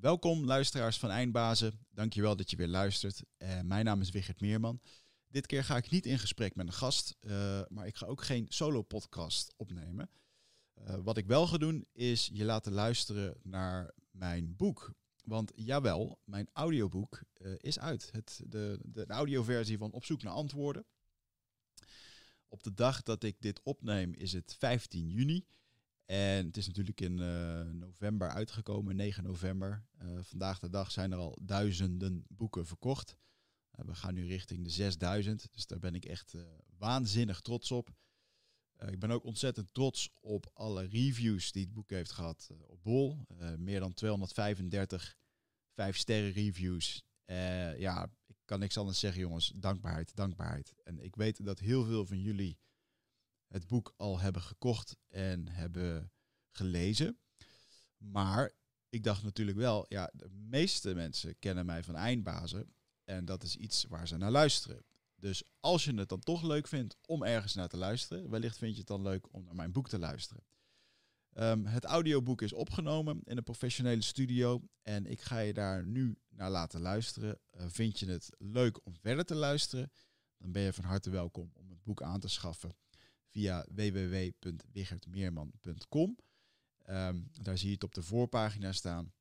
Welkom luisteraars van Eindbazen. Dankjewel dat je weer luistert. Uh, mijn naam is Wigert Meerman. Dit keer ga ik niet in gesprek met een gast, uh, maar ik ga ook geen solo podcast opnemen. Uh, wat ik wel ga doen is je laten luisteren naar mijn boek. Want jawel, mijn audioboek is uit. Het, de, de audioversie van Op zoek naar antwoorden. Op de dag dat ik dit opneem is het 15 juni. En het is natuurlijk in uh, november uitgekomen, 9 november. Uh, vandaag de dag zijn er al duizenden boeken verkocht. Uh, we gaan nu richting de 6000, dus daar ben ik echt waanzinnig trots op. ik ben ook ontzettend trots op alle reviews die het boek heeft gehad op Bol. meer dan 235 5-sterren reviews. ja, ik kan niks anders zeggen jongens, dankbaarheid, dankbaarheid. En ik weet dat heel veel van jullie het boek al hebben gekocht en hebben gelezen. Maar ik dacht natuurlijk wel, ja, de meeste mensen kennen mij van Eindbazen. En dat is iets waar ze naar luisteren. Dus als je het dan toch leuk vindt om ergens naar te luisteren, wellicht vind je het dan leuk om naar mijn boek te luisteren. Um, het audioboek is opgenomen in een professionele studio en ik ga je daar nu naar laten luisteren. Uh, vind je het leuk om verder te luisteren, dan ben je van harte welkom om het boek aan te schaffen via www.wigertmeerman.com. Um, daar zie je het op de voorpagina staan.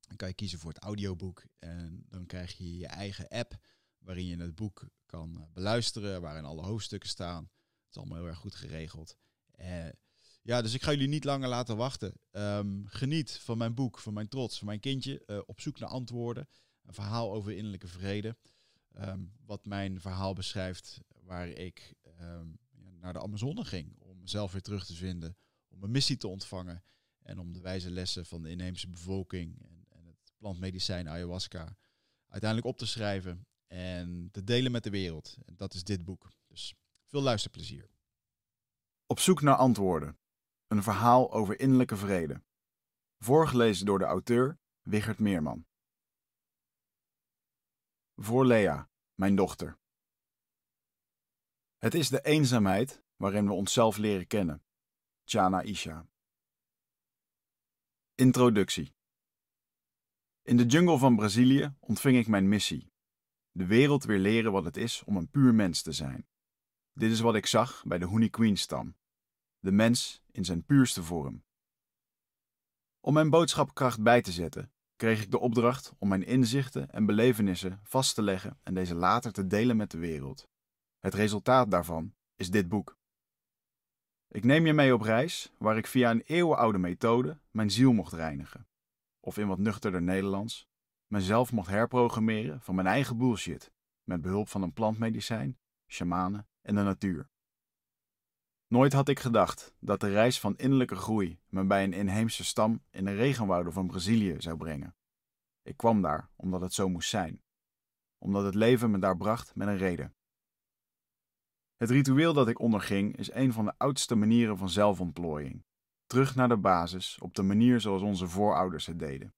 Dan kan je kiezen voor het audioboek en dan krijg je je eigen app waarin je het boek kan eh, beluisteren, waarin alle hoofdstukken staan. Het is allemaal heel erg goed geregeld. Uh, ja, dus ik ga jullie niet langer laten wachten. Um, geniet van mijn boek, van mijn trots, van mijn kindje. Uh, op zoek naar antwoorden. Een verhaal over innerlijke vrede. Um, wat mijn verhaal beschrijft, waar ik naar de Amazone ging. Om mezelf weer terug te vinden, om een missie te ontvangen. En om de wijze lessen van de inheemse bevolking en, en het plantmedicijn ayahuasca uiteindelijk op te schrijven en te delen met de wereld. En dat is dit boek. Dus veel luisterplezier. Op zoek naar antwoorden. Een verhaal over innerlijke vrede. Voorgelezen door de auteur Wigert Meerman. Voor Lea, mijn dochter. Het is de eenzaamheid waarin we onszelf leren kennen. Chana Isha. Introductie. In de jungle van Brazilië ontving ik mijn missie. De wereld weer leren wat het is om een puur mens te zijn. Dit is wat ik zag bij de Huni Queen stam. De mens in zijn puurste vorm. Om mijn boodschapkracht bij te zetten, kreeg ik de opdracht om mijn inzichten en belevenissen vast te leggen en deze later te delen met de wereld. Het resultaat daarvan is dit boek. Ik neem je mee op reis waar ik via een eeuwenoude methode mijn ziel mocht reinigen. Of in wat nuchterder Nederlands, mezelf mocht herprogrammeren van mijn eigen bullshit, met behulp van een plantmedicijn, shamanen en de natuur. Nooit had ik gedacht dat de reis van innerlijke groei me bij een inheemse stam in de regenwouden van Brazilië zou brengen. Ik kwam daar omdat het zo moest zijn, omdat het leven me daar bracht met een reden. Het ritueel dat ik onderging is een van de oudste manieren van zelfontplooiing. Terug naar de basis op de manier zoals onze voorouders het deden.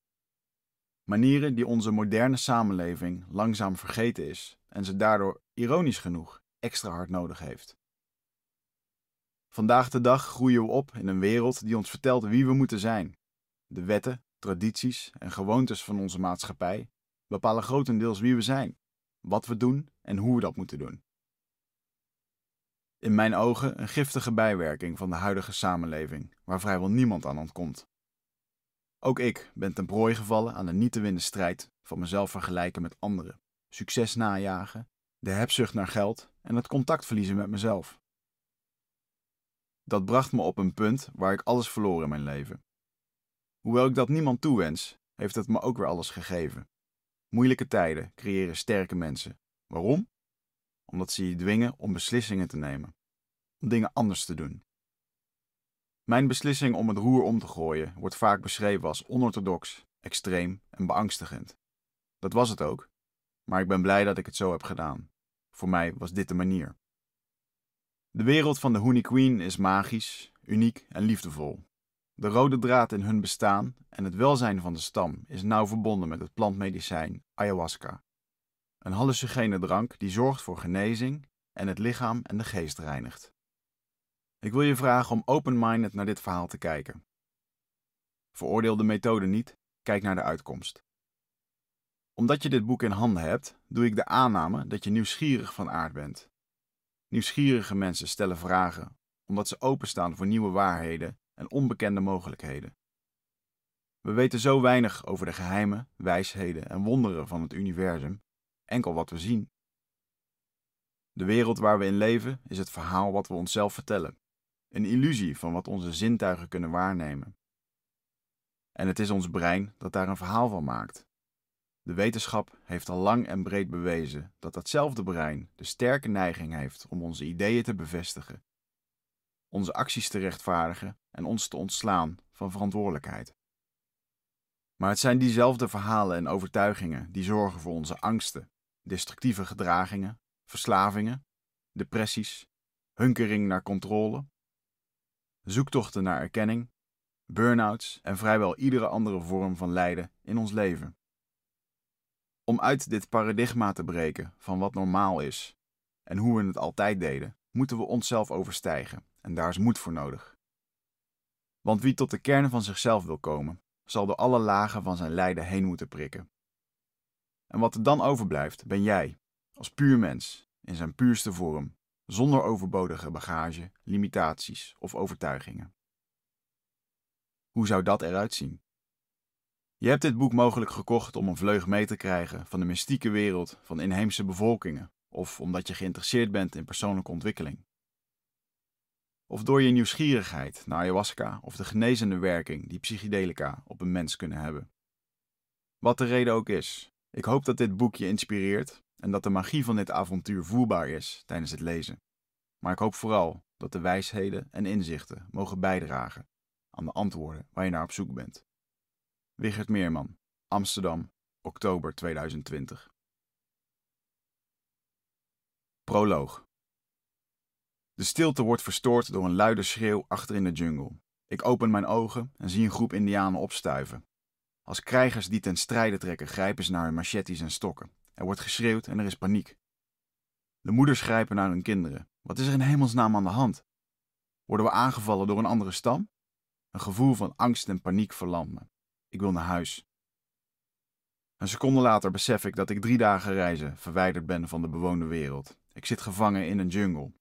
Manieren die onze moderne samenleving langzaam vergeten is en ze daardoor, ironisch genoeg, extra hard nodig heeft. Vandaag de dag groeien we op in een wereld die ons vertelt wie we moeten zijn. De wetten, tradities en gewoontes van onze maatschappij bepalen grotendeels wie we zijn, wat we doen en hoe we dat moeten doen in mijn ogen een giftige bijwerking van de huidige samenleving, waar vrijwel niemand aan ontkomt. Ook ik ben ten prooi gevallen aan de niet te winnen strijd van mezelf vergelijken met anderen, succes najagen, de hebzucht naar geld en het contact verliezen met mezelf. Dat bracht me op een punt waar ik alles verloor in mijn leven. Hoewel ik dat niemand toewens, heeft het me ook weer alles gegeven. Moeilijke tijden creëren sterke mensen. Waarom? omdat ze je dwingen om beslissingen te nemen, om dingen anders te doen. Mijn beslissing om het roer om te gooien wordt vaak beschreven als onorthodox, extreem en beangstigend. Dat was het ook, maar ik ben blij dat ik het zo heb gedaan. Voor mij was dit de manier. De wereld van de Honey Queen is magisch, uniek en liefdevol. De rode draad in hun bestaan en het welzijn van de stam is nauw verbonden met het plantmedicijn ayahuasca. Een hallucinogene drank die zorgt voor genezing en het lichaam en de geest reinigt. Ik wil je vragen om open-minded naar dit verhaal te kijken. Veroordeel de methode niet, kijk naar de uitkomst. Omdat je dit boek in handen hebt, doe ik de aanname dat je nieuwsgierig van aard bent. Nieuwsgierige mensen stellen vragen omdat ze openstaan voor nieuwe waarheden en onbekende mogelijkheden. We weten zo weinig over de geheimen, wijsheden en wonderen van het universum, enkel wat we zien. De wereld waar we in leven is het verhaal wat we onszelf vertellen, een illusie van wat onze zintuigen kunnen waarnemen. En het is ons brein dat daar een verhaal van maakt. De wetenschap heeft al lang en breed bewezen dat datzelfde brein de sterke neiging heeft om onze ideeën te bevestigen, onze acties te rechtvaardigen en ons te ontslaan van verantwoordelijkheid. Maar het zijn diezelfde verhalen en overtuigingen die zorgen voor onze angsten, destructieve gedragingen, verslavingen, depressies, hunkering naar controle, zoektochten naar erkenning, burn-outs en vrijwel iedere andere vorm van lijden in ons leven. Om uit dit paradigma te breken van wat normaal is en hoe we het altijd deden, moeten we onszelf overstijgen en daar is moed voor nodig. Want wie tot de kern van zichzelf wil komen, zal door alle lagen van zijn lijden heen moeten prikken. En wat er dan overblijft, ben jij, als puur mens, in zijn puurste vorm, zonder overbodige bagage, limitaties of overtuigingen. Hoe zou dat eruit zien? Je hebt dit boek mogelijk gekocht om een vleug mee te krijgen van de mystieke wereld van inheemse bevolkingen, of omdat je geïnteresseerd bent in persoonlijke ontwikkeling. Of door je nieuwsgierigheid naar ayahuasca of de genezende werking die psychedelica op een mens kunnen hebben. Wat de reden ook is, ik hoop dat dit boek je inspireert en dat de magie van dit avontuur voelbaar is tijdens het lezen. Maar ik hoop vooral dat de wijsheden en inzichten mogen bijdragen aan de antwoorden waar je naar op zoek bent. Wigert Meerman, Amsterdam, oktober 2020. Proloog. De stilte wordt verstoord door een luide schreeuw achter in de jungle. Ik open mijn ogen en zie een groep indianen opstuiven. Als krijgers die ten strijde trekken, grijpen ze naar hun machetes en stokken. Er wordt geschreeuwd en er is paniek. De moeders grijpen naar hun kinderen. Wat is er in hemelsnaam aan de hand? Worden we aangevallen door een andere stam? Een gevoel van angst en paniek verlamt me. Ik wil naar huis. Een seconde later besef ik dat ik drie dagen reizen verwijderd ben van de bewoonde wereld. Ik zit gevangen in een jungle.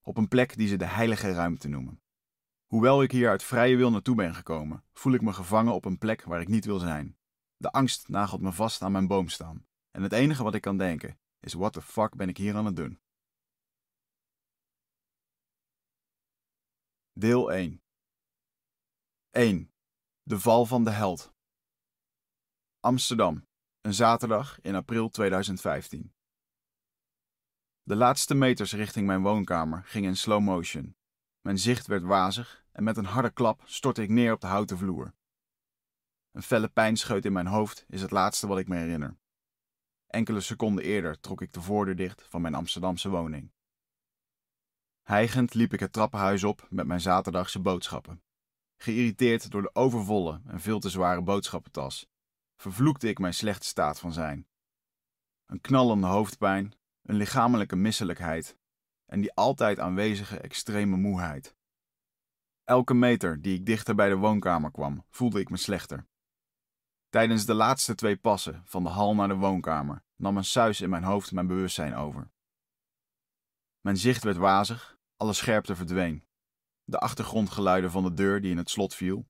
Op een plek die ze de heilige ruimte noemen. Hoewel ik hier uit vrije wil naartoe ben gekomen, voel ik me gevangen op een plek waar ik niet wil zijn. De angst nagelt me vast aan mijn boomstam. En het enige wat ik kan denken is: what the fuck ben ik hier aan het doen? Deel 1 1. De val van de held. Amsterdam, een zaterdag in april 2015. De laatste meters richting mijn woonkamer gingen in slow motion. Mijn zicht werd wazig en met een harde klap stortte ik neer op de houten vloer. Een felle pijnscheut in mijn hoofd is het laatste wat ik me herinner. Enkele seconden eerder trok ik de voordeur dicht van mijn Amsterdamse woning. Hijgend liep ik het trappenhuis op met mijn zaterdagse boodschappen. Geïrriteerd door de overvolle en veel te zware boodschappentas, vervloekte ik mijn slechte staat van zijn. Een knallende hoofdpijn, een lichamelijke misselijkheid en die altijd aanwezige extreme moeheid. Elke meter die ik dichter bij de woonkamer kwam, voelde ik me slechter. Tijdens de laatste twee passen van de hal naar de woonkamer nam een suis in mijn hoofd mijn bewustzijn over. Mijn zicht werd wazig, alle scherpte verdween. De achtergrondgeluiden van de deur die in het slot viel,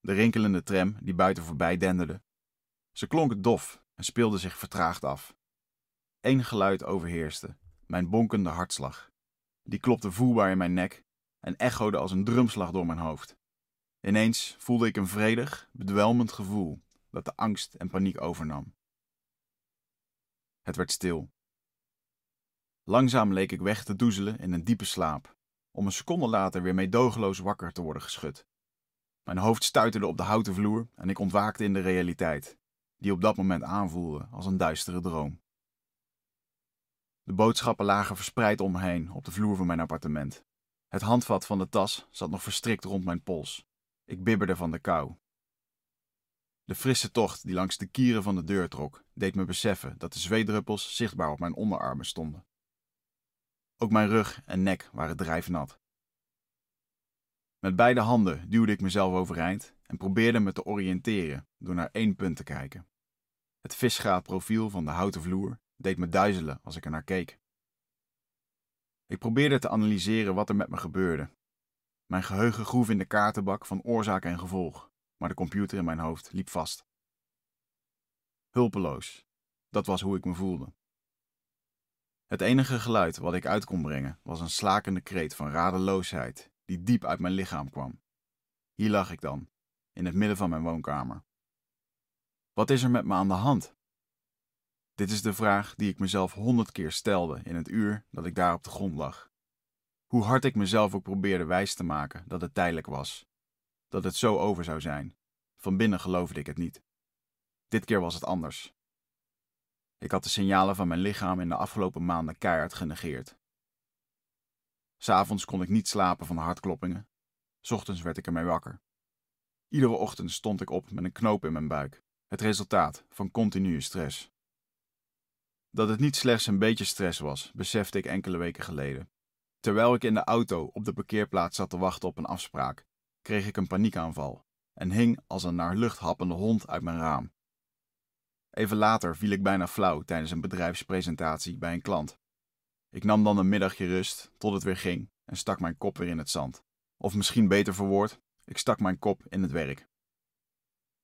de rinkelende tram die buiten voorbij denderde. Ze klonken dof en speelden zich vertraagd af. Eén geluid overheerste, mijn bonkende hartslag. Die klopte voelbaar in mijn nek en echode als een drumslag door mijn hoofd. Ineens voelde ik een vredig, bedwelmend gevoel dat de angst en paniek overnam. Het werd stil. Langzaam leek ik weg te doezelen in een diepe slaap, om een seconde later weer meedogenloos wakker te worden geschud. Mijn hoofd stuiterde op de houten vloer en ik ontwaakte in de realiteit, die op dat moment aanvoelde als een duistere droom. De boodschappen lagen verspreid om me heen op de vloer van mijn appartement. Het handvat van de tas zat nog verstrikt rond mijn pols. Ik bibberde van de kou. De frisse tocht die langs de kieren van de deur trok, deed me beseffen dat de zweedruppels zichtbaar op mijn onderarmen stonden. Ook mijn rug en nek waren drijfnat. Met beide handen duwde ik mezelf overeind en probeerde me te oriënteren door naar één punt te kijken. Het visgraatprofiel van de houten vloer deed me duizelen als ik er naar keek. Ik probeerde te analyseren wat er met me gebeurde. Mijn geheugen groef in de kaartenbak van oorzaak en gevolg, maar de computer in mijn hoofd liep vast. Hulpeloos, dat was hoe ik me voelde. Het enige geluid wat ik uit kon brengen was een slakende kreet van radeloosheid die diep uit mijn lichaam kwam. Hier lag ik dan, in het midden van mijn woonkamer. Wat is er met me aan de hand? Dit is de vraag die ik mezelf honderd keer stelde in het uur dat ik daar op de grond lag. Hoe hard ik mezelf ook probeerde wijs te maken dat het tijdelijk was, dat het zo over zou zijn, van binnen geloofde ik het niet. Dit keer was het anders. Ik had de signalen van mijn lichaam in de afgelopen maanden keihard genegeerd. S'avonds kon ik niet slapen van hartkloppingen. Ochtends werd ik ermee wakker. Iedere ochtend stond ik op met een knoop in mijn buik, het resultaat van continue stress. Dat het niet slechts een beetje stress was, besefte ik enkele weken geleden. Terwijl ik in de auto op de parkeerplaats zat te wachten op een afspraak, kreeg ik een paniekaanval en hing als een naar lucht happende hond uit mijn raam. Even later viel ik bijna flauw tijdens een bedrijfspresentatie bij een klant. Ik nam dan een middagje rust tot het weer ging en stak mijn kop weer in het zand. Of misschien beter verwoord, ik stak mijn kop in het werk.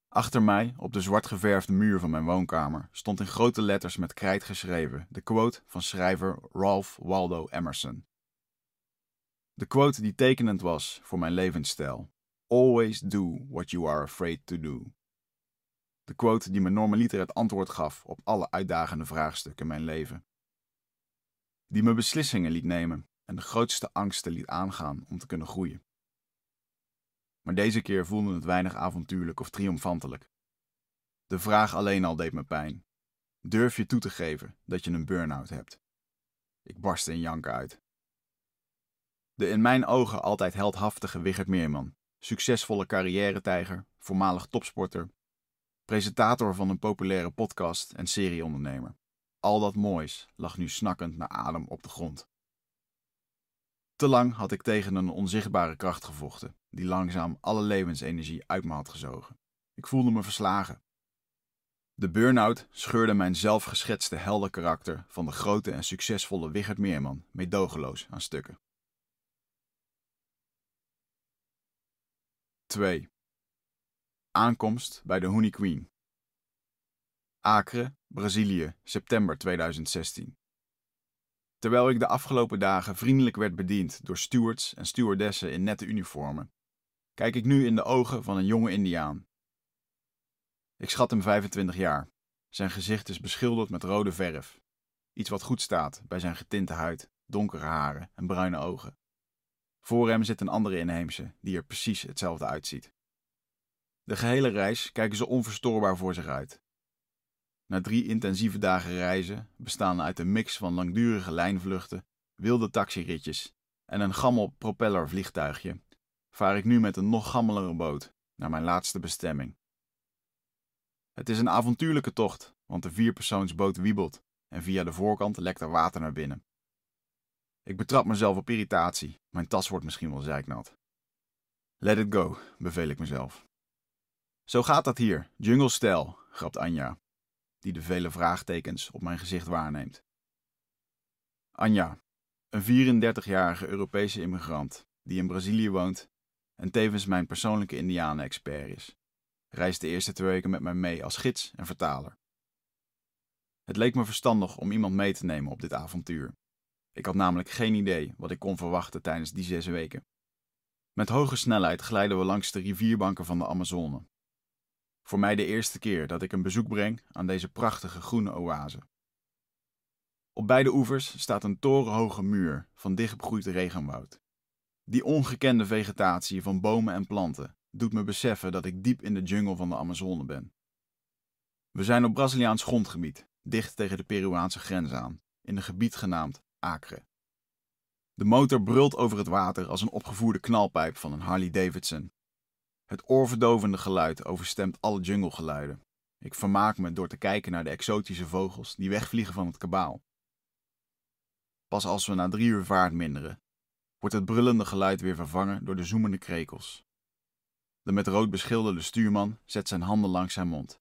Achter mij, op de zwart geverfde muur van mijn woonkamer, stond in grote letters met krijt geschreven de quote van schrijver Ralph Waldo Emerson. De quote die tekenend was voor mijn levensstijl: Always do what you are afraid to do. De quote die me normaliter het antwoord gaf op alle uitdagende vraagstukken in mijn leven. Die me beslissingen liet nemen en de grootste angsten liet aangaan om te kunnen groeien. Maar deze keer voelde het weinig avontuurlijk of triomfantelijk. De vraag alleen al deed me pijn. Durf je toe te geven dat je een burn-out hebt? Ik barstte in janken uit. De in mijn ogen altijd heldhaftige Wigert Meerman, succesvolle carrière-tijger, voormalig topsporter, presentator van een populaire podcast en serieondernemer. Al dat moois lag nu snakkend naar adem op de grond. Te lang had ik tegen een onzichtbare kracht gevochten, die langzaam alle levensenergie uit me had gezogen. Ik voelde me verslagen. De burn-out scheurde mijn zelfgeschetste helder karakter van de grote en succesvolle Wigert Meerman meedogenloos aan stukken. 2. Aankomst bij de Honey Queen. Acre, Brazilië, september 2016. Terwijl ik de afgelopen dagen vriendelijk werd bediend door stewards en stewardessen in nette uniformen, kijk ik nu in de ogen van een jonge Indiaan. Ik schat hem 25 jaar. Zijn gezicht is beschilderd met rode verf. Iets wat goed staat bij zijn getinte huid, donkere haren en bruine ogen. Voor hem zit een andere inheemse die er precies hetzelfde uitziet. De gehele reis kijken ze onverstoorbaar voor zich uit. Na drie intensieve dagen reizen, bestaande uit een mix van langdurige lijnvluchten, wilde taxiritjes en een gammel propellervliegtuigje, vaar ik nu met een nog gammelere boot naar mijn laatste bestemming. Het is een avontuurlijke tocht, want de vierpersoonsboot wiebelt en via de voorkant lekt er water naar binnen. Ik betrap mezelf op irritatie, mijn tas wordt misschien wel zeiknat. Let it go, beveel ik mezelf. Zo gaat dat hier, jungle-stijl, grapt Anja, die de vele vraagtekens op mijn gezicht waarneemt. Anja, een 34-jarige Europese immigrant die in Brazilië woont en tevens mijn persoonlijke Indianen-expert is, reist de eerste twee weken met mij mee als gids en vertaler. Het leek me verstandig om iemand mee te nemen op dit avontuur. Ik had namelijk geen idee wat ik kon verwachten tijdens die zes weken. Met hoge snelheid glijden we langs de rivierbanken van de Amazone, voor mij de eerste keer dat ik een bezoek breng aan deze prachtige groene oase. Op beide oevers staat een torenhoge muur van dichtbegroeid regenwoud. Die ongekende vegetatie van bomen en planten doet me beseffen dat ik diep in de jungle van de Amazone ben. We zijn op Braziliaans grondgebied, dicht tegen de Peruaanse grens aan, in een gebied genaamd De motor brult over het water als een opgevoerde knalpijp van een Harley Davidson het oorverdovende geluid overstemt alle junglegeluiden. Ik vermaak me door te kijken naar de exotische vogels die wegvliegen van het kabaal. Pas als we na drie uur vaart minderen, wordt het brullende geluid weer vervangen door de zoemende krekels. De met rood beschilderde stuurman zet zijn handen langs zijn mond.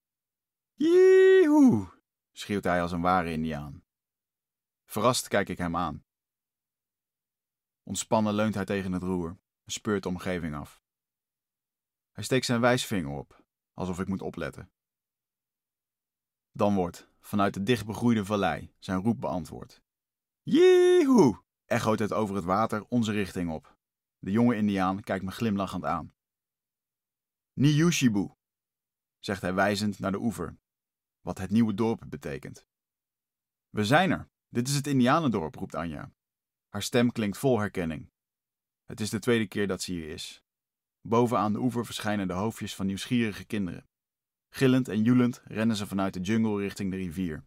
Jeehoe! schreeuwt hij als een ware indiaan. Verrast kijk ik hem aan. Ontspannen leunt hij tegen het roer en speurt de omgeving af. Hij steekt zijn wijsvinger op, alsof ik moet opletten. Dan wordt, vanuit de dichtbegroeide vallei, zijn roep beantwoord. Jeehoe! echoot het over het water onze richting op. De jonge indiaan kijkt me glimlachend aan. Niyushibu, zegt hij wijzend naar de oever, wat het nieuwe dorp betekent. We zijn er. Dit is het Indianendorp, roept Anja. Haar stem klinkt vol herkenning. Het is de tweede keer dat ze hier is. Bovenaan de oever verschijnen de hoofdjes van nieuwsgierige kinderen. Gillend en joelend rennen ze vanuit de jungle richting de rivier.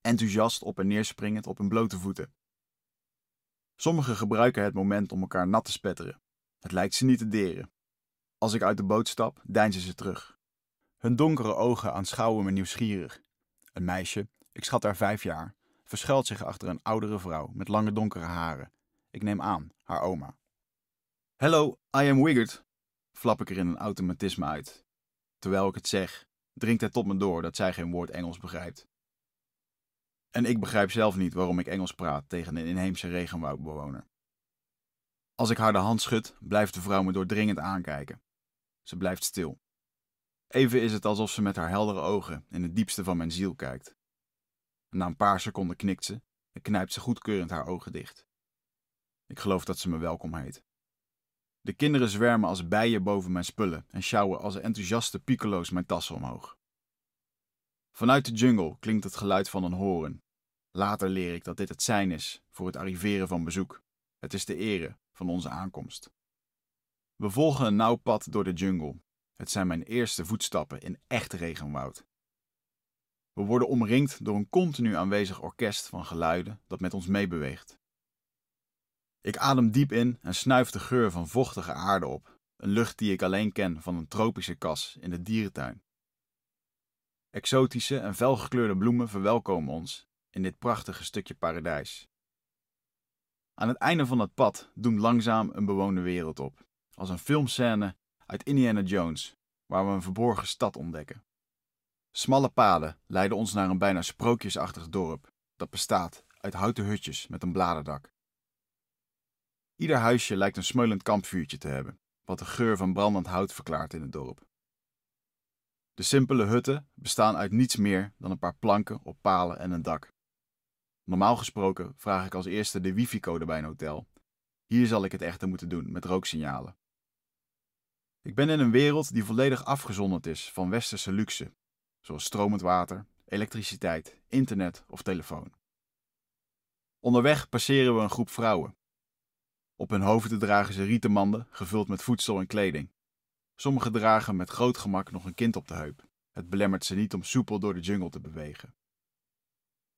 Enthousiast op en neer springend op hun blote voeten. Sommigen gebruiken het moment om elkaar nat te spetteren. Het lijkt ze niet te deren. Als ik uit de boot stap, deinzen ze terug. Hun donkere ogen aanschouwen me nieuwsgierig. Een meisje, ik schat haar vijf jaar, verschuilt zich achter een oudere vrouw met lange donkere haren. Ik neem aan, haar oma. Hello, I am Wiggert, flap ik er in een automatisme uit. Terwijl ik het zeg, dringt het tot me door dat zij geen woord Engels begrijpt. En ik begrijp zelf niet waarom ik Engels praat tegen een inheemse regenwoudbewoner. Als ik haar de hand schud, blijft de vrouw me doordringend aankijken. Ze blijft stil. Even is het alsof ze met haar heldere ogen in het diepste van mijn ziel kijkt. Na een paar seconden knikt ze en knijpt ze goedkeurend haar ogen dicht. Ik geloof dat ze me welkom heet. De kinderen zwermen als bijen boven mijn spullen en sjouwen als enthousiaste piccolo's mijn tassen omhoog. Vanuit de jungle klinkt het geluid van een horen. Later leer ik dat dit het zijn is voor het arriveren van bezoek. Het is de ere van onze aankomst. We volgen een nauw pad door de jungle. Het zijn mijn eerste voetstappen in echt regenwoud. We worden omringd door een continu aanwezig orkest van geluiden dat met ons meebeweegt. Ik adem diep in en snuif de geur van vochtige aarde op, een lucht die ik alleen ken van een tropische kas in de dierentuin. Exotische en felgekleurde bloemen verwelkomen ons in dit prachtige stukje paradijs. Aan het einde van het pad doemt langzaam een bewoonde wereld op, als een filmscène uit Indiana Jones, waar we een verborgen stad ontdekken. Smalle paden leiden ons naar een bijna sprookjesachtig dorp dat bestaat uit houten hutjes met een bladerdak. Ieder huisje lijkt een smeulend kampvuurtje te hebben, wat de geur van brandend hout verklaart in het dorp. De simpele hutten bestaan uit niets meer dan een paar planken op palen en een dak. Normaal gesproken vraag ik als eerste de wifi-code bij een hotel. Hier zal ik het echter moeten doen met rooksignalen. Ik ben in een wereld die volledig afgezonderd is van westerse luxe, zoals stromend water, elektriciteit, internet of telefoon. Onderweg passeren we een groep vrouwen. Op hun hoofden dragen ze rieten manden gevuld met voedsel en kleding. Sommigen dragen met groot gemak nog een kind op de heup. Het belemmert ze niet om soepel door de jungle te bewegen.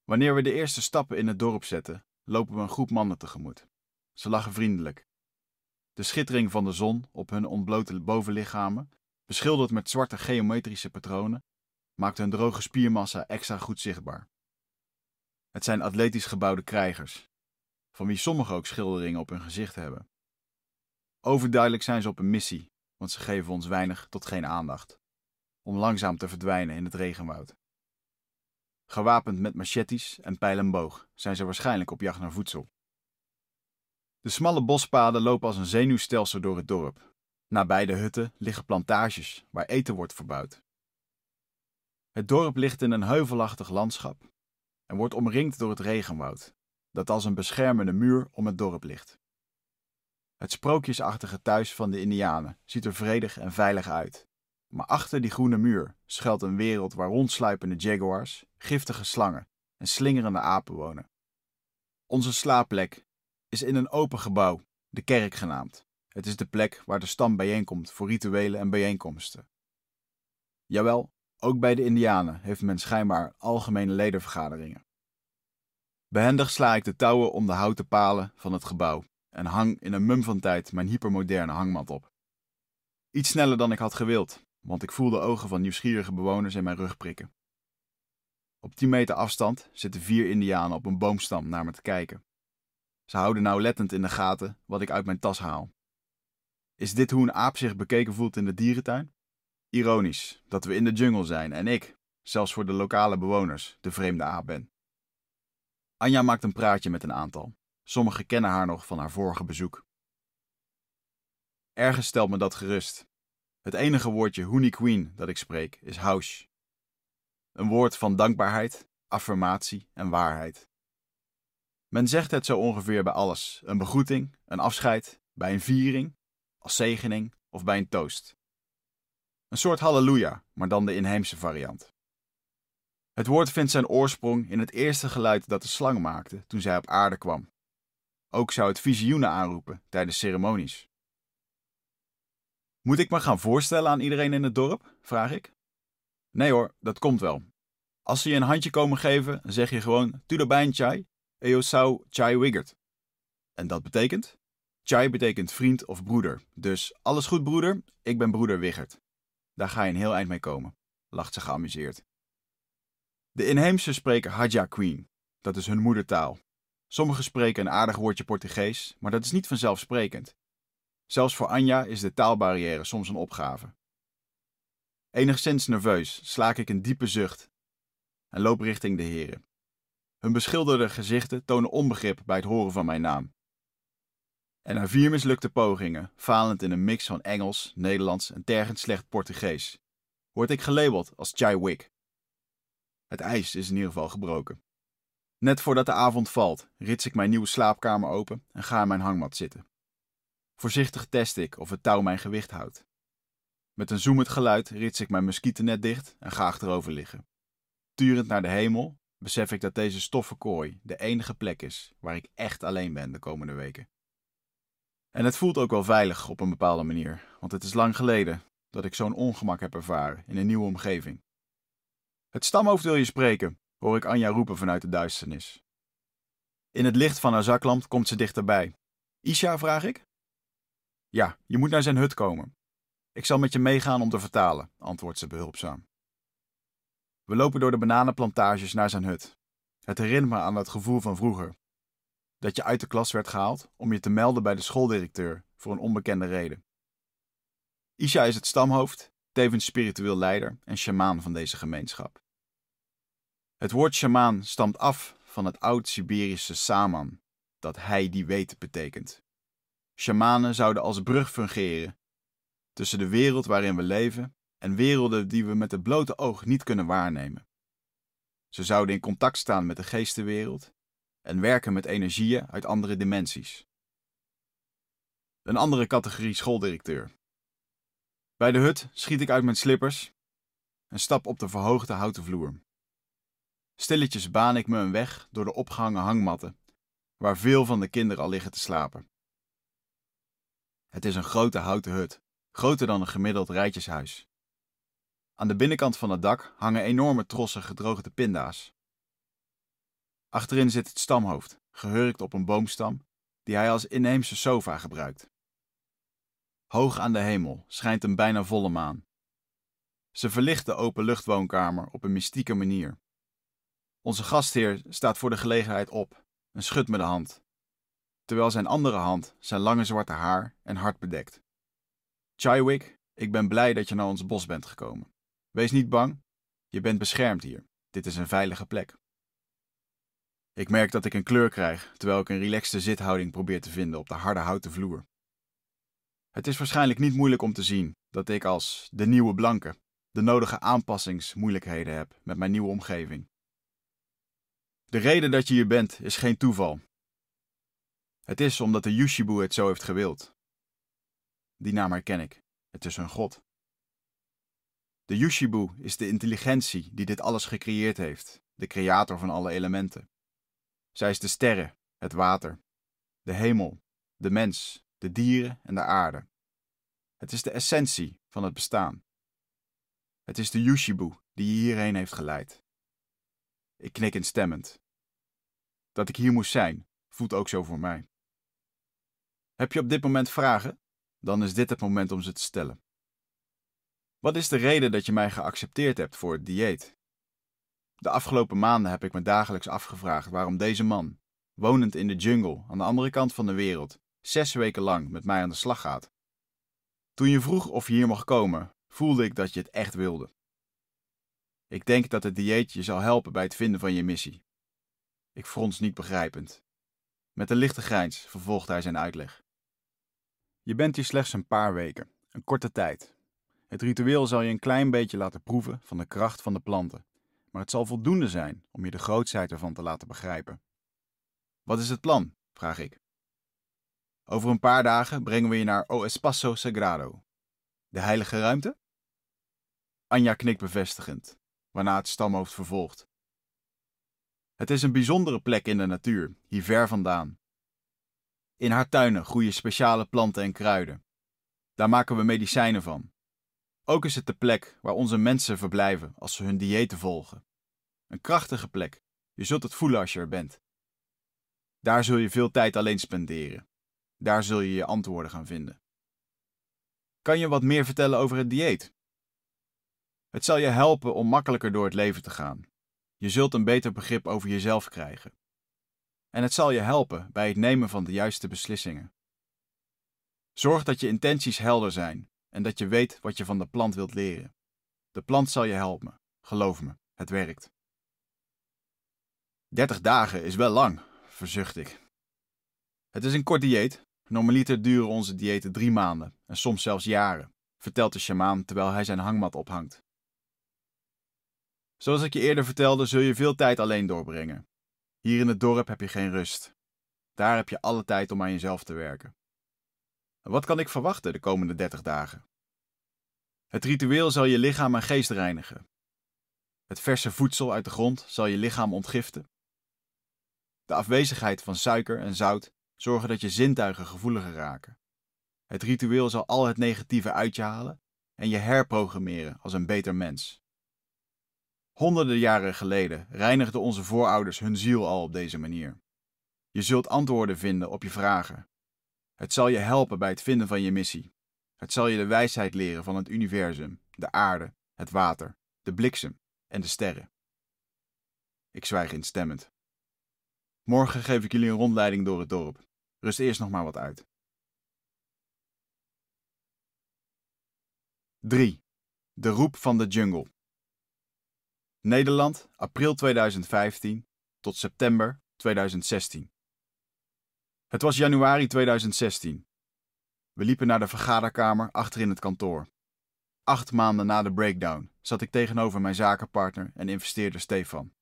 Wanneer we de eerste stappen in het dorp zetten, lopen we een groep mannen tegemoet. Ze lachen vriendelijk. De schittering van de zon op hun ontblote bovenlichamen, beschilderd met zwarte geometrische patronen, maakt hun droge spiermassa extra goed zichtbaar. Het zijn atletisch gebouwde krijgers, van wie sommigen ook schilderingen op hun gezicht hebben. Overduidelijk zijn ze op een missie, want ze geven ons weinig tot geen aandacht, om langzaam te verdwijnen in het regenwoud. Gewapend met machetes en pijl en boog zijn ze waarschijnlijk op jacht naar voedsel. De smalle bospaden lopen als een zenuwstelsel door het dorp. Nabij de hutten liggen plantages waar eten wordt verbouwd. Het dorp ligt in een heuvelachtig landschap en wordt omringd door het regenwoud, dat als een beschermende muur om het dorp ligt. Het sprookjesachtige thuis van de Indianen ziet er vredig en veilig uit. Maar achter die groene muur schuilt een wereld waar rondsluipende jaguars, giftige slangen en slingerende apen wonen. Onze slaapplek is in een open gebouw, de kerk genaamd. Het is de plek waar de stam bijeenkomt voor rituelen en bijeenkomsten. Jawel, ook bij de Indianen heeft men schijnbaar algemene ledenvergaderingen. Behendig sla ik de touwen om de houten palen van het gebouw en hang in een mum van tijd mijn hypermoderne hangmat op. Iets sneller dan ik had gewild, want ik voel de ogen van nieuwsgierige bewoners in mijn rug prikken. Op 10 meter afstand zitten vier indianen op een boomstam naar me te kijken. Ze houden nauwlettend in de gaten wat ik uit mijn tas haal. Is dit hoe een aap zich bekeken voelt in de dierentuin? Ironisch dat we in de jungle zijn en ik, zelfs voor de lokale bewoners, de vreemde aap ben. Anja maakt een praatje met een aantal. Sommigen kennen haar nog van haar vorige bezoek. Ergens stelt me dat gerust. Het enige woordje Hooney Queen dat ik spreek is haush. Een woord van dankbaarheid, affirmatie en waarheid. Men zegt het zo ongeveer bij alles: een begroeting, een afscheid, bij een viering, als zegening of bij een toast. Een soort halleluja, maar dan de inheemse variant. Het woord vindt zijn oorsprong in het eerste geluid dat de slang maakte toen zij op aarde kwam. Ook zou het visioenen aanroepen tijdens ceremonies. Moet ik me gaan voorstellen aan iedereen in het dorp? vraag ik. Nee hoor, dat komt wel. Als ze je een handje komen geven, zeg je gewoon Tudabijn Chai, Eo Sau Chai Wigert. En dat betekent? Chai betekent vriend of broeder. Dus alles goed broeder, ik ben broeder Wigert. Daar ga je een heel eind mee komen, lacht ze geamuseerd. De inheemse spreken Hadja Queen, dat is hun moedertaal. Sommigen spreken een aardig woordje Portugees, maar dat is niet vanzelfsprekend. Zelfs voor Anja is de taalbarrière soms een opgave. Enigszins nerveus slaak ik een diepe zucht en loop richting de heren. Hun beschilderde gezichten tonen onbegrip bij het horen van mijn naam. En na vier mislukte pogingen, falend in een mix van Engels, Nederlands en tergend slecht Portugees, word ik gelabeld als Chai Wick. Het ijs is in ieder geval gebroken. Net voordat de avond valt, rits ik mijn nieuwe slaapkamer open en ga in mijn hangmat zitten. Voorzichtig test ik of het touw mijn gewicht houdt. Met een zoemend geluid rits ik mijn muskietennet dicht en ga achterover liggen. Turend naar de hemel besef ik dat deze stoffen kooi de enige plek is waar ik echt alleen ben de komende weken. En het voelt ook wel veilig op een bepaalde manier, want het is lang geleden dat ik zo'n ongemak heb ervaren in een nieuwe omgeving. Het stamhoofd wil je spreken, hoor ik Anja roepen vanuit de duisternis. In het licht van haar zaklamp komt ze dichterbij. Isha, vraag ik? Ja, je moet naar zijn hut komen. Ik zal met je meegaan om te vertalen, antwoordt ze behulpzaam. We lopen door de bananenplantages naar zijn hut. Het herinnert me aan het gevoel van vroeger. Dat je uit de klas werd gehaald om je te melden bij de schooldirecteur voor een onbekende reden. Isha is het stamhoofd, tevens spiritueel leider en sjamaan van deze gemeenschap. Het woord sjamaan stamt af van het oud-Siberische saman, dat hij die weet betekent. Shamanen zouden als brug fungeren tussen de wereld waarin we leven en werelden die we met het blote oog niet kunnen waarnemen. Ze zouden in contact staan met de geestenwereld en werken met energieën uit andere dimensies. Een andere categorie schooldirecteur. Bij de hut schiet ik uit mijn slippers en stap op de verhoogde houten vloer. Stilletjes baan ik me een weg door de opgehangen hangmatten, waar veel van de kinderen al liggen te slapen. Het is een grote houten hut, groter dan een gemiddeld rijtjeshuis. Aan de binnenkant van het dak hangen enorme trossen gedroogde pinda's. Achterin zit het stamhoofd, gehurkt op een boomstam, die hij als inheemse sofa gebruikt. Hoog aan de hemel schijnt een bijna volle maan. Ze verlicht de openluchtwoonkamer op een mystieke manier. Onze gastheer staat voor de gelegenheid op en schudt me de hand, terwijl zijn andere hand zijn lange zwarte haar en hart bedekt. Chaiwick, ik ben blij dat je naar ons bos bent gekomen. Wees niet bang, je bent beschermd hier. Dit is een veilige plek. Ik merk dat ik een kleur krijg terwijl ik een relaxte zithouding probeer te vinden op de harde houten vloer. Het is waarschijnlijk niet moeilijk om te zien dat ik als de nieuwe blanke de nodige aanpassingsmoeilijkheden heb met mijn nieuwe omgeving. De reden dat je hier bent is geen toeval. Het is omdat de Yushibu het zo heeft gewild. Die naam herken ik. Het is hun god. De Yushibu is de intelligentie die dit alles gecreëerd heeft, de creator van alle elementen. Zij is de sterren, het water, de hemel, de mens, de dieren en de aarde. Het is de essentie van het bestaan. Het is de Yushibu die je hierheen heeft geleid. Ik knik instemmend. Dat ik hier moest zijn, voelt ook zo voor mij. Heb je op dit moment vragen? Dan is dit het moment om ze te stellen. Wat is de reden dat je mij geaccepteerd hebt voor het dieet? De afgelopen maanden heb ik me dagelijks afgevraagd waarom deze man, wonend in de jungle aan de andere kant van de wereld, zes weken lang met mij aan de slag gaat. Toen je vroeg of je hier mocht komen, voelde ik dat je het echt wilde. Ik denk dat het dieet je zal helpen bij het vinden van je missie. Ik frons niet begrijpend. Met een lichte grijns vervolgt hij zijn uitleg. Je bent hier slechts een paar weken, een korte tijd. Het ritueel zal je een klein beetje laten proeven van de kracht van de planten, maar het zal voldoende zijn om je de grootsheid ervan te laten begrijpen. Wat is het plan? vraag ik. Over een paar dagen brengen we je naar O Espacio Sagrado. De heilige ruimte? Anja knikt bevestigend, waarna het stamhoofd vervolgt. Het is een bijzondere plek in de natuur, hier ver vandaan. In haar tuinen groeien speciale planten en kruiden. Daar maken we medicijnen van. Ook is het de plek waar onze mensen verblijven als ze hun diëten volgen. Een krachtige plek, je zult het voelen als je er bent. Daar zul je veel tijd alleen spenderen. Daar zul je je antwoorden gaan vinden. Kan je wat meer vertellen over het dieet? Het zal je helpen om makkelijker door het leven te gaan. Je zult een beter begrip over jezelf krijgen. En het zal je helpen bij het nemen van de juiste beslissingen. Zorg dat je intenties helder zijn en dat je weet wat je van de plant wilt leren. De plant zal je helpen. Geloof me, het werkt. 30 dagen is wel lang, verzucht ik. Het is een kort dieet. Normaliter duren onze diëten drie maanden en soms zelfs jaren, vertelt de sjamaan terwijl hij zijn hangmat ophangt. Zoals ik je eerder vertelde, zul je veel tijd alleen doorbrengen. Hier in het dorp heb je geen rust. Daar heb je alle tijd om aan jezelf te werken. Wat kan ik verwachten de komende 30 dagen? Het ritueel zal je lichaam en geest reinigen. Het verse voedsel uit de grond zal je lichaam ontgiften. De afwezigheid van suiker en zout zorgen dat je zintuigen gevoeliger raken. Het ritueel zal al het negatieve uit je halen en je herprogrammeren als een beter mens. Honderden jaren geleden reinigden onze voorouders hun ziel al op deze manier. Je zult antwoorden vinden op je vragen. Het zal je helpen bij het vinden van je missie. Het zal je de wijsheid leren van het universum, de aarde, het water, de bliksem en de sterren. Ik zwijg instemmend. Morgen geef ik jullie een rondleiding door het dorp. Rust eerst nog maar wat uit. 3. De roep van de jungle. Nederland, april 2015 tot september 2016. Het was januari 2016. We liepen naar de vergaderkamer achter in het kantoor. Acht maanden na de breakdown zat ik tegenover mijn zakenpartner en investeerder Stefan.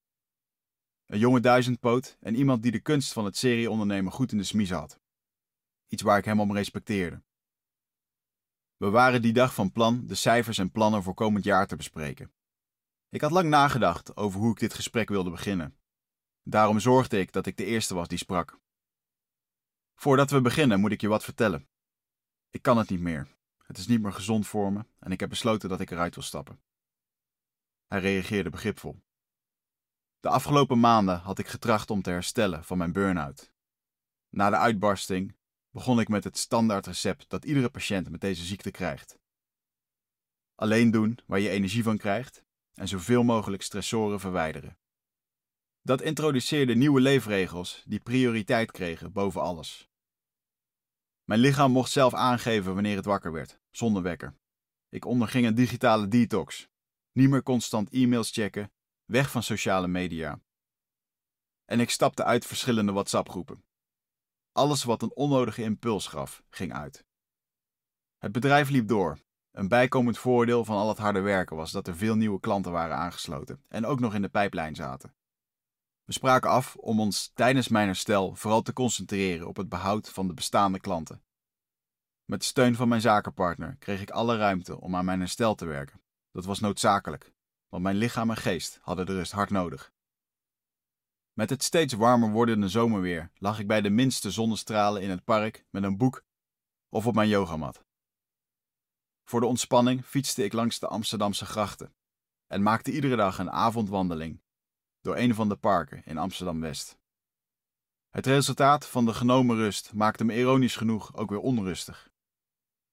Een jonge duizendpoot en iemand die de kunst van het serieondernemen goed in de smies had. Iets waar ik hem om respecteerde. We waren die dag van plan de cijfers en plannen voor komend jaar te bespreken. Ik had lang nagedacht over hoe ik dit gesprek wilde beginnen. Daarom zorgde ik dat ik de eerste was die sprak. Voordat we beginnen moet ik je wat vertellen. Ik kan het niet meer. Het is niet meer gezond voor me en ik heb besloten dat ik eruit wil stappen. Hij reageerde begripvol. De afgelopen maanden had ik getracht om te herstellen van mijn burn-out. Na de uitbarsting begon ik met het standaard recept dat iedere patiënt met deze ziekte krijgt. Alleen doen waar je energie van krijgt en zoveel mogelijk stressoren verwijderen. Dat introduceerde nieuwe leefregels die prioriteit kregen boven alles. Mijn lichaam mocht zelf aangeven wanneer het wakker werd, zonder wekker. Ik onderging een digitale detox. Niet meer constant e-mails checken, weg van sociale media. En ik stapte uit verschillende WhatsApp-groepen. Alles wat een onnodige impuls gaf, ging uit. Het bedrijf liep door. Een bijkomend voordeel van al het harde werken was dat er veel nieuwe klanten waren aangesloten en ook nog in de pijplijn zaten. We spraken af om ons tijdens mijn herstel vooral te concentreren op het behoud van de bestaande klanten. Met steun van mijn zakenpartner kreeg ik alle ruimte om aan mijn herstel te werken. Dat was noodzakelijk, want mijn lichaam en geest hadden de rust hard nodig. Met het steeds warmer wordende zomerweer lag ik bij de minste zonnestralen in het park met een boek of op mijn yogamat. Voor de ontspanning fietste ik langs de Amsterdamse grachten en maakte iedere dag een avondwandeling door een van de parken in Amsterdam West. Het resultaat van de genomen rust maakte me ironisch genoeg ook weer onrustig.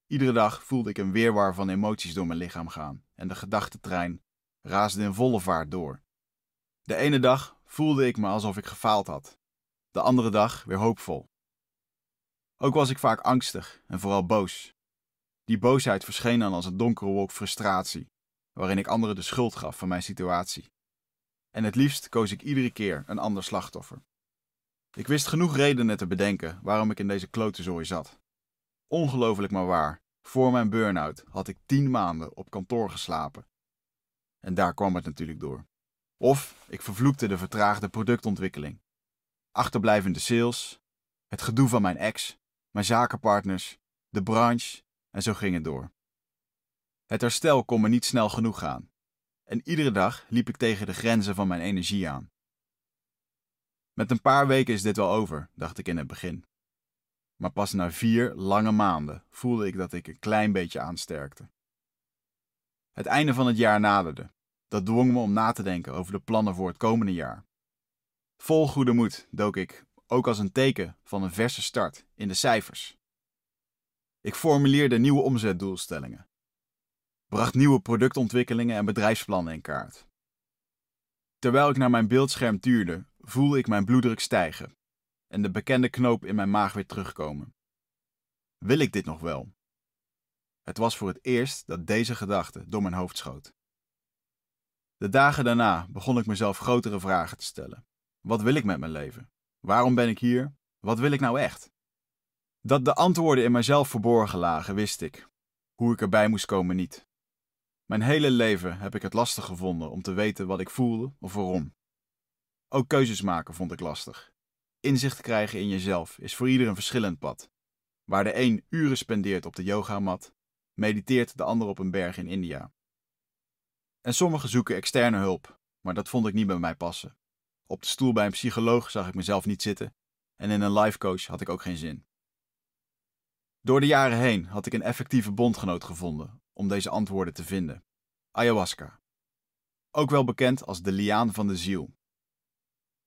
Iedere dag voelde ik een weerwar van emoties door mijn lichaam gaan en de gedachtentrein raasde in volle vaart door. De ene dag voelde ik me alsof ik gefaald had. de andere dag weer hoopvol. Ook was ik vaak angstig en vooral boos. Die boosheid verscheen dan als een donkere wolk frustratie, waarin ik anderen de schuld gaf van mijn situatie. En het liefst koos ik iedere keer een ander slachtoffer. Ik wist genoeg redenen te bedenken waarom ik in deze klotenzooi zat. Ongelooflijk maar waar, voor mijn burn-out had ik tien maanden op kantoor geslapen. En daar kwam het natuurlijk door. Of ik vervloekte de vertraagde productontwikkeling. Achterblijvende sales, het gedoe van mijn ex, mijn zakenpartners, de branche en zo ging het door. Het herstel kon me niet snel genoeg gaan. En iedere dag liep ik tegen de grenzen van mijn energie aan. Met een paar weken is dit wel over, dacht ik in het begin. Maar pas na vier lange maanden voelde ik dat ik een klein beetje aansterkte. Het einde van het jaar naderde. Dat dwong me om na te denken over de plannen voor het komende jaar. Vol goede moed dook ik, ook als een teken van een verse start, in de cijfers. Ik formuleerde nieuwe omzetdoelstellingen, bracht nieuwe productontwikkelingen en bedrijfsplannen in kaart. Terwijl ik naar mijn beeldscherm tuurde, voelde ik mijn bloeddruk stijgen en de bekende knoop in mijn maag weer terugkomen. Wil ik dit nog wel? Het was voor het eerst dat deze gedachte door mijn hoofd schoot. De dagen daarna begon ik mezelf grotere vragen te stellen. Wat wil ik met mijn leven? Waarom ben ik hier? Wat wil ik nou echt? Dat de antwoorden in mijzelf verborgen lagen, wist ik. Hoe ik erbij moest komen niet. Mijn hele leven heb ik het lastig gevonden om te weten wat ik voelde of waarom. Ook keuzes maken vond ik lastig. Inzicht krijgen in jezelf is voor ieder een verschillend pad. Waar de een uren spendeert op de yogamat, mediteert de ander op een berg in India. En sommigen zoeken externe hulp, maar dat vond ik niet bij mij passen. Op de stoel bij een psycholoog zag ik mezelf niet zitten en in een life coach had ik ook geen zin. Door de jaren heen had ik een effectieve bondgenoot gevonden om deze antwoorden te vinden: ayahuasca. Ook wel bekend als de liaan van de ziel.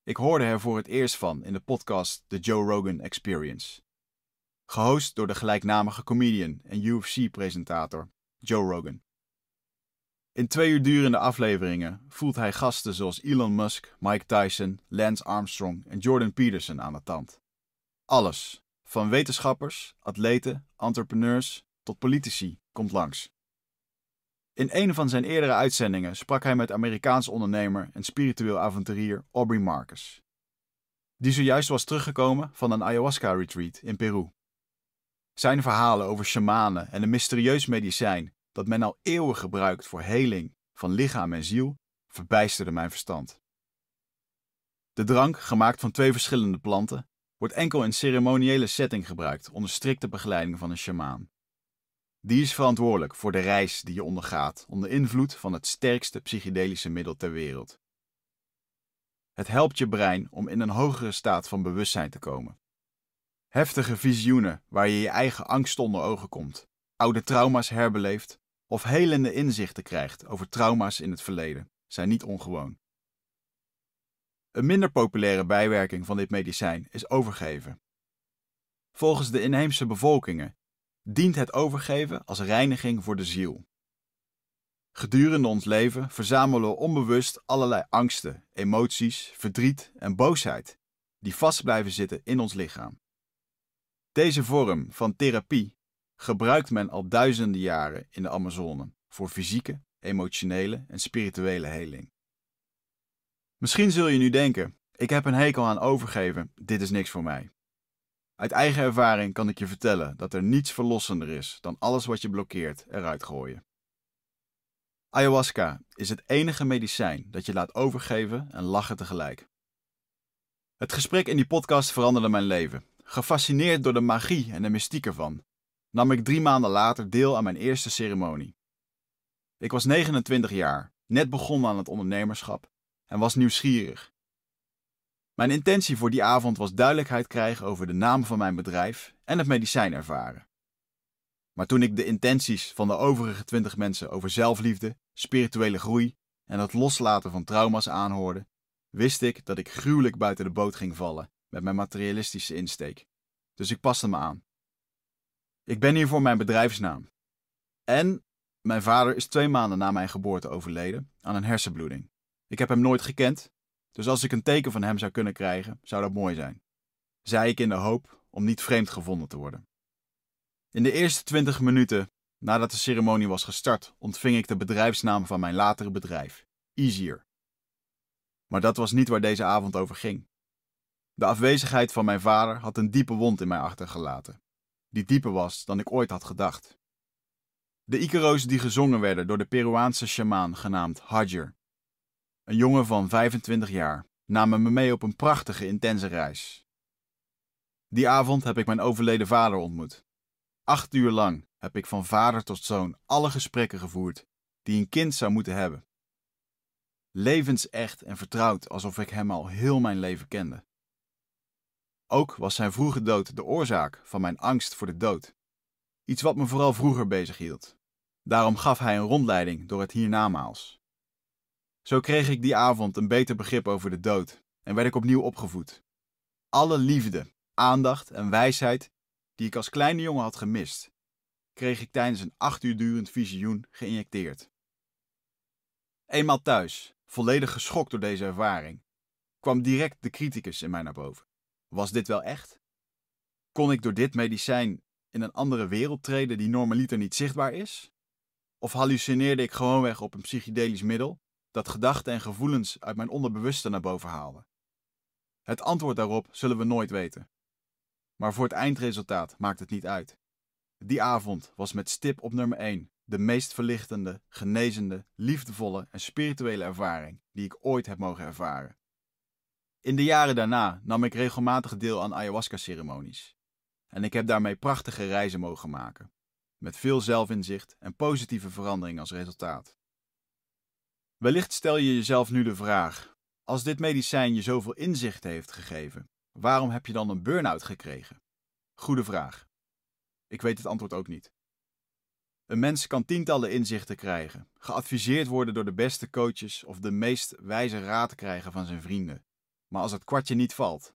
Ik hoorde er voor het eerst van in de podcast The Joe Rogan Experience. Gehost door de gelijknamige comedian en UFC-presentator Joe Rogan. In twee uur durende afleveringen voelt hij gasten zoals Elon Musk, Mike Tyson, Lance Armstrong en Jordan Peterson aan de tand. Alles, van wetenschappers, atleten, entrepreneurs tot politici, komt langs. In een van zijn eerdere uitzendingen sprak hij met Amerikaans ondernemer en spiritueel avonturier Aubrey Marcus, die zojuist was teruggekomen van een ayahuasca-retreat in Peru. Zijn verhalen over shamanen en een mysterieus medicijn dat men al eeuwen gebruikt voor heling van lichaam en ziel, verbijsterde mijn verstand. De drank, gemaakt van twee verschillende planten, wordt enkel in ceremoniële setting gebruikt onder strikte begeleiding van een sjamaan. Die is verantwoordelijk voor de reis die je ondergaat onder invloed van het sterkste psychedelische middel ter wereld. Het helpt je brein om in een hogere staat van bewustzijn te komen. Heftige visioenen waar je je eigen angst onder ogen komt, oude trauma's herbeleeft of helende inzichten krijgt over trauma's in het verleden, zijn niet ongewoon. Een minder populaire bijwerking van dit medicijn is overgeven. Volgens de inheemse bevolkingen dient het overgeven als reiniging voor de ziel. Gedurende ons leven verzamelen we onbewust allerlei angsten, emoties, verdriet en boosheid die vast blijven zitten in ons lichaam. Deze vorm van therapie gebruikt men al duizenden jaren in de Amazone voor fysieke, emotionele en spirituele heling. Misschien zul je nu denken: ik heb een hekel aan overgeven, dit is niks voor mij. Uit eigen ervaring kan ik je vertellen dat er niets verlossender is dan alles wat je blokkeert eruit gooien. Ayahuasca is het enige medicijn dat je laat overgeven en lachen tegelijk. Het gesprek in die podcast veranderde mijn leven. Gefascineerd door de magie en de mystiek ervan, nam ik drie maanden later deel aan mijn eerste ceremonie. Ik was 29 jaar, net begonnen aan het ondernemerschap en was nieuwsgierig. Mijn intentie voor die avond was duidelijkheid krijgen over de naam van mijn bedrijf en het medicijn ervaren. Maar toen ik de intenties van de overige 20 mensen over zelfliefde, spirituele groei en het loslaten van trauma's aanhoorde, wist ik dat ik gruwelijk buiten de boot ging vallen met mijn materialistische insteek. Dus ik paste me aan. Ik ben hier voor mijn bedrijfsnaam. En mijn vader is twee maanden na mijn geboorte overleden aan een hersenbloeding. Ik heb hem nooit gekend, dus als ik een teken van hem zou kunnen krijgen, zou dat mooi zijn. zei ik in de hoop om niet vreemd gevonden te worden. In de eerste twintig minuten nadat de ceremonie was gestart, ontving ik de bedrijfsnaam van mijn latere bedrijf, Easier. Maar dat was niet waar deze avond over ging. De afwezigheid van mijn vader had een diepe wond in mij achtergelaten, die dieper was dan ik ooit had gedacht. De Icaro's die gezongen werden door de Peruaanse sjamaan genaamd Hadjer, een jongen van 25 jaar, namen me mee op een prachtige, intense reis. Die avond heb ik mijn overleden vader ontmoet. Acht uur lang heb ik van vader tot zoon alle gesprekken gevoerd die een kind zou moeten hebben. Levensecht en vertrouwd alsof ik hem al heel mijn leven kende. Ook was zijn vroege dood de oorzaak van mijn angst voor de dood. Iets wat me vooral vroeger bezighield. Daarom gaf hij een rondleiding door het hiernamaals. Zo kreeg ik die avond een beter begrip over de dood en werd ik opnieuw opgevoed. Alle liefde, aandacht en wijsheid die ik als kleine jongen had gemist, kreeg ik tijdens een acht uur durend visioen geïnjecteerd. Eenmaal thuis, volledig geschokt door deze ervaring, kwam direct de criticus in mij naar boven. Was dit wel echt? Kon ik door dit medicijn in een andere wereld treden die normaliter niet zichtbaar is? Of hallucineerde ik gewoonweg op een psychedelisch middel dat gedachten en gevoelens uit mijn onderbewuste naar boven haalde? Het antwoord daarop zullen we nooit weten. Maar voor het eindresultaat maakt het niet uit. Die avond was met stip op nummer 1 de meest verlichtende, genezende, liefdevolle en spirituele ervaring die ik ooit heb mogen ervaren. In de jaren daarna nam ik regelmatig deel aan ayahuasca-ceremonies. En ik heb daarmee prachtige reizen mogen maken, met veel zelfinzicht en positieve verandering als resultaat. Wellicht stel je jezelf nu de vraag: als dit medicijn je zoveel inzicht heeft gegeven, waarom heb je dan een burn-out gekregen? Goede vraag. Ik weet het antwoord ook niet. Een mens kan tientallen inzichten krijgen, geadviseerd worden door de beste coaches of de meest wijze raad krijgen van zijn vrienden. Maar als het kwartje niet valt,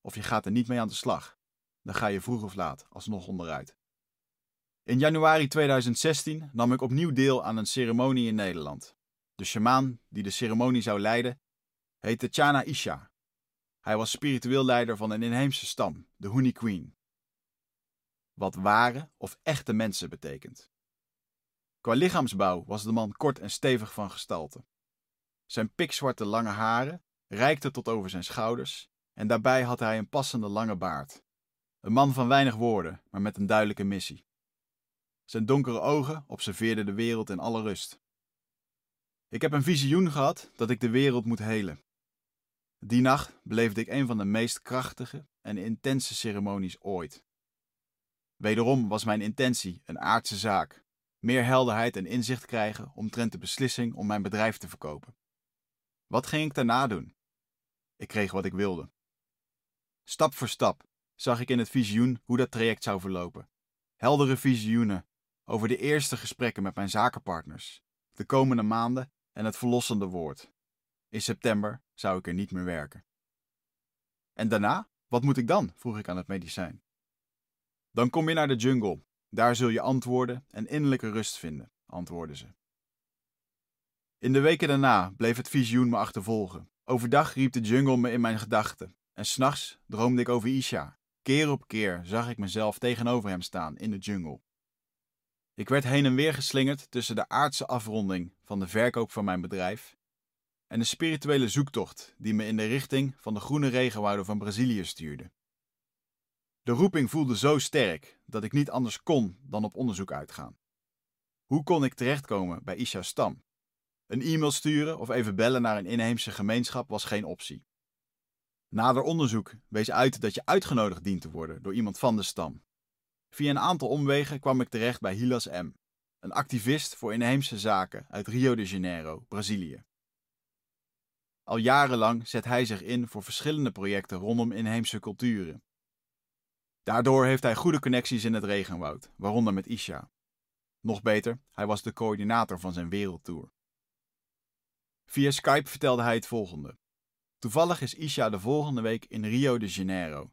of je gaat er niet mee aan de slag, dan ga je vroeg of laat alsnog onderuit. In januari 2016 nam ik opnieuw deel aan een ceremonie in Nederland. De shamaan die de ceremonie zou leiden, heette Chana Isha. Hij was spiritueel leider van een inheemse stam, de Huni Queen wat ware of echte mensen betekent. Qua lichaamsbouw was de man kort en stevig van gestalte. Zijn pikzwarte lange haren reikten tot over zijn schouders en daarbij had hij een passende lange baard. Een man van weinig woorden, maar met een duidelijke missie. Zijn donkere ogen observeerden de wereld in alle rust. Ik heb een visioen gehad dat ik de wereld moet helen. Die nacht beleefde ik een van de meest krachtige en intense ceremonies ooit. Wederom was mijn intentie een aardse zaak. Meer helderheid en inzicht krijgen omtrent de beslissing om mijn bedrijf te verkopen. Wat ging ik daarna doen? Ik kreeg wat ik wilde. Stap voor stap zag ik in het visioen hoe dat traject zou verlopen. Heldere visioenen over de eerste gesprekken met mijn zakenpartners, de komende maanden en het verlossende woord. In september zou ik er niet meer werken. En daarna? Wat moet ik dan? vroeg ik aan het medicijn. Dan kom je naar de jungle. Daar zul je antwoorden en innerlijke rust vinden, antwoordden ze. In de weken daarna bleef het visioen me achtervolgen. Overdag riep de jungle me in mijn gedachten. En s'nachts droomde ik over Isha. Keer op keer zag ik mezelf tegenover hem staan in de jungle. Ik werd heen en weer geslingerd tussen de aardse afronding van de verkoop van mijn bedrijf en de spirituele zoektocht die me in de richting van de groene regenwouden van Brazilië stuurde. De roeping voelde zo sterk dat ik niet anders kon dan op onderzoek uitgaan. Hoe kon ik terechtkomen bij Isha's stam? Een e-mail sturen of even bellen naar een inheemse gemeenschap was geen optie. Nader onderzoek wees uit dat je uitgenodigd dient te worden door iemand van de stam. Via een aantal omwegen kwam ik terecht bij Hilas M., een activist voor inheemse zaken uit Rio de Janeiro, Brazilië. Al jarenlang zet hij zich in voor verschillende projecten rondom inheemse culturen Daardoor heeft hij goede connecties in het regenwoud, waaronder met Isha. Nog beter, hij was de coördinator van zijn wereldtour. Via Skype vertelde hij het volgende. Toevallig is Isha de volgende week in Rio de Janeiro.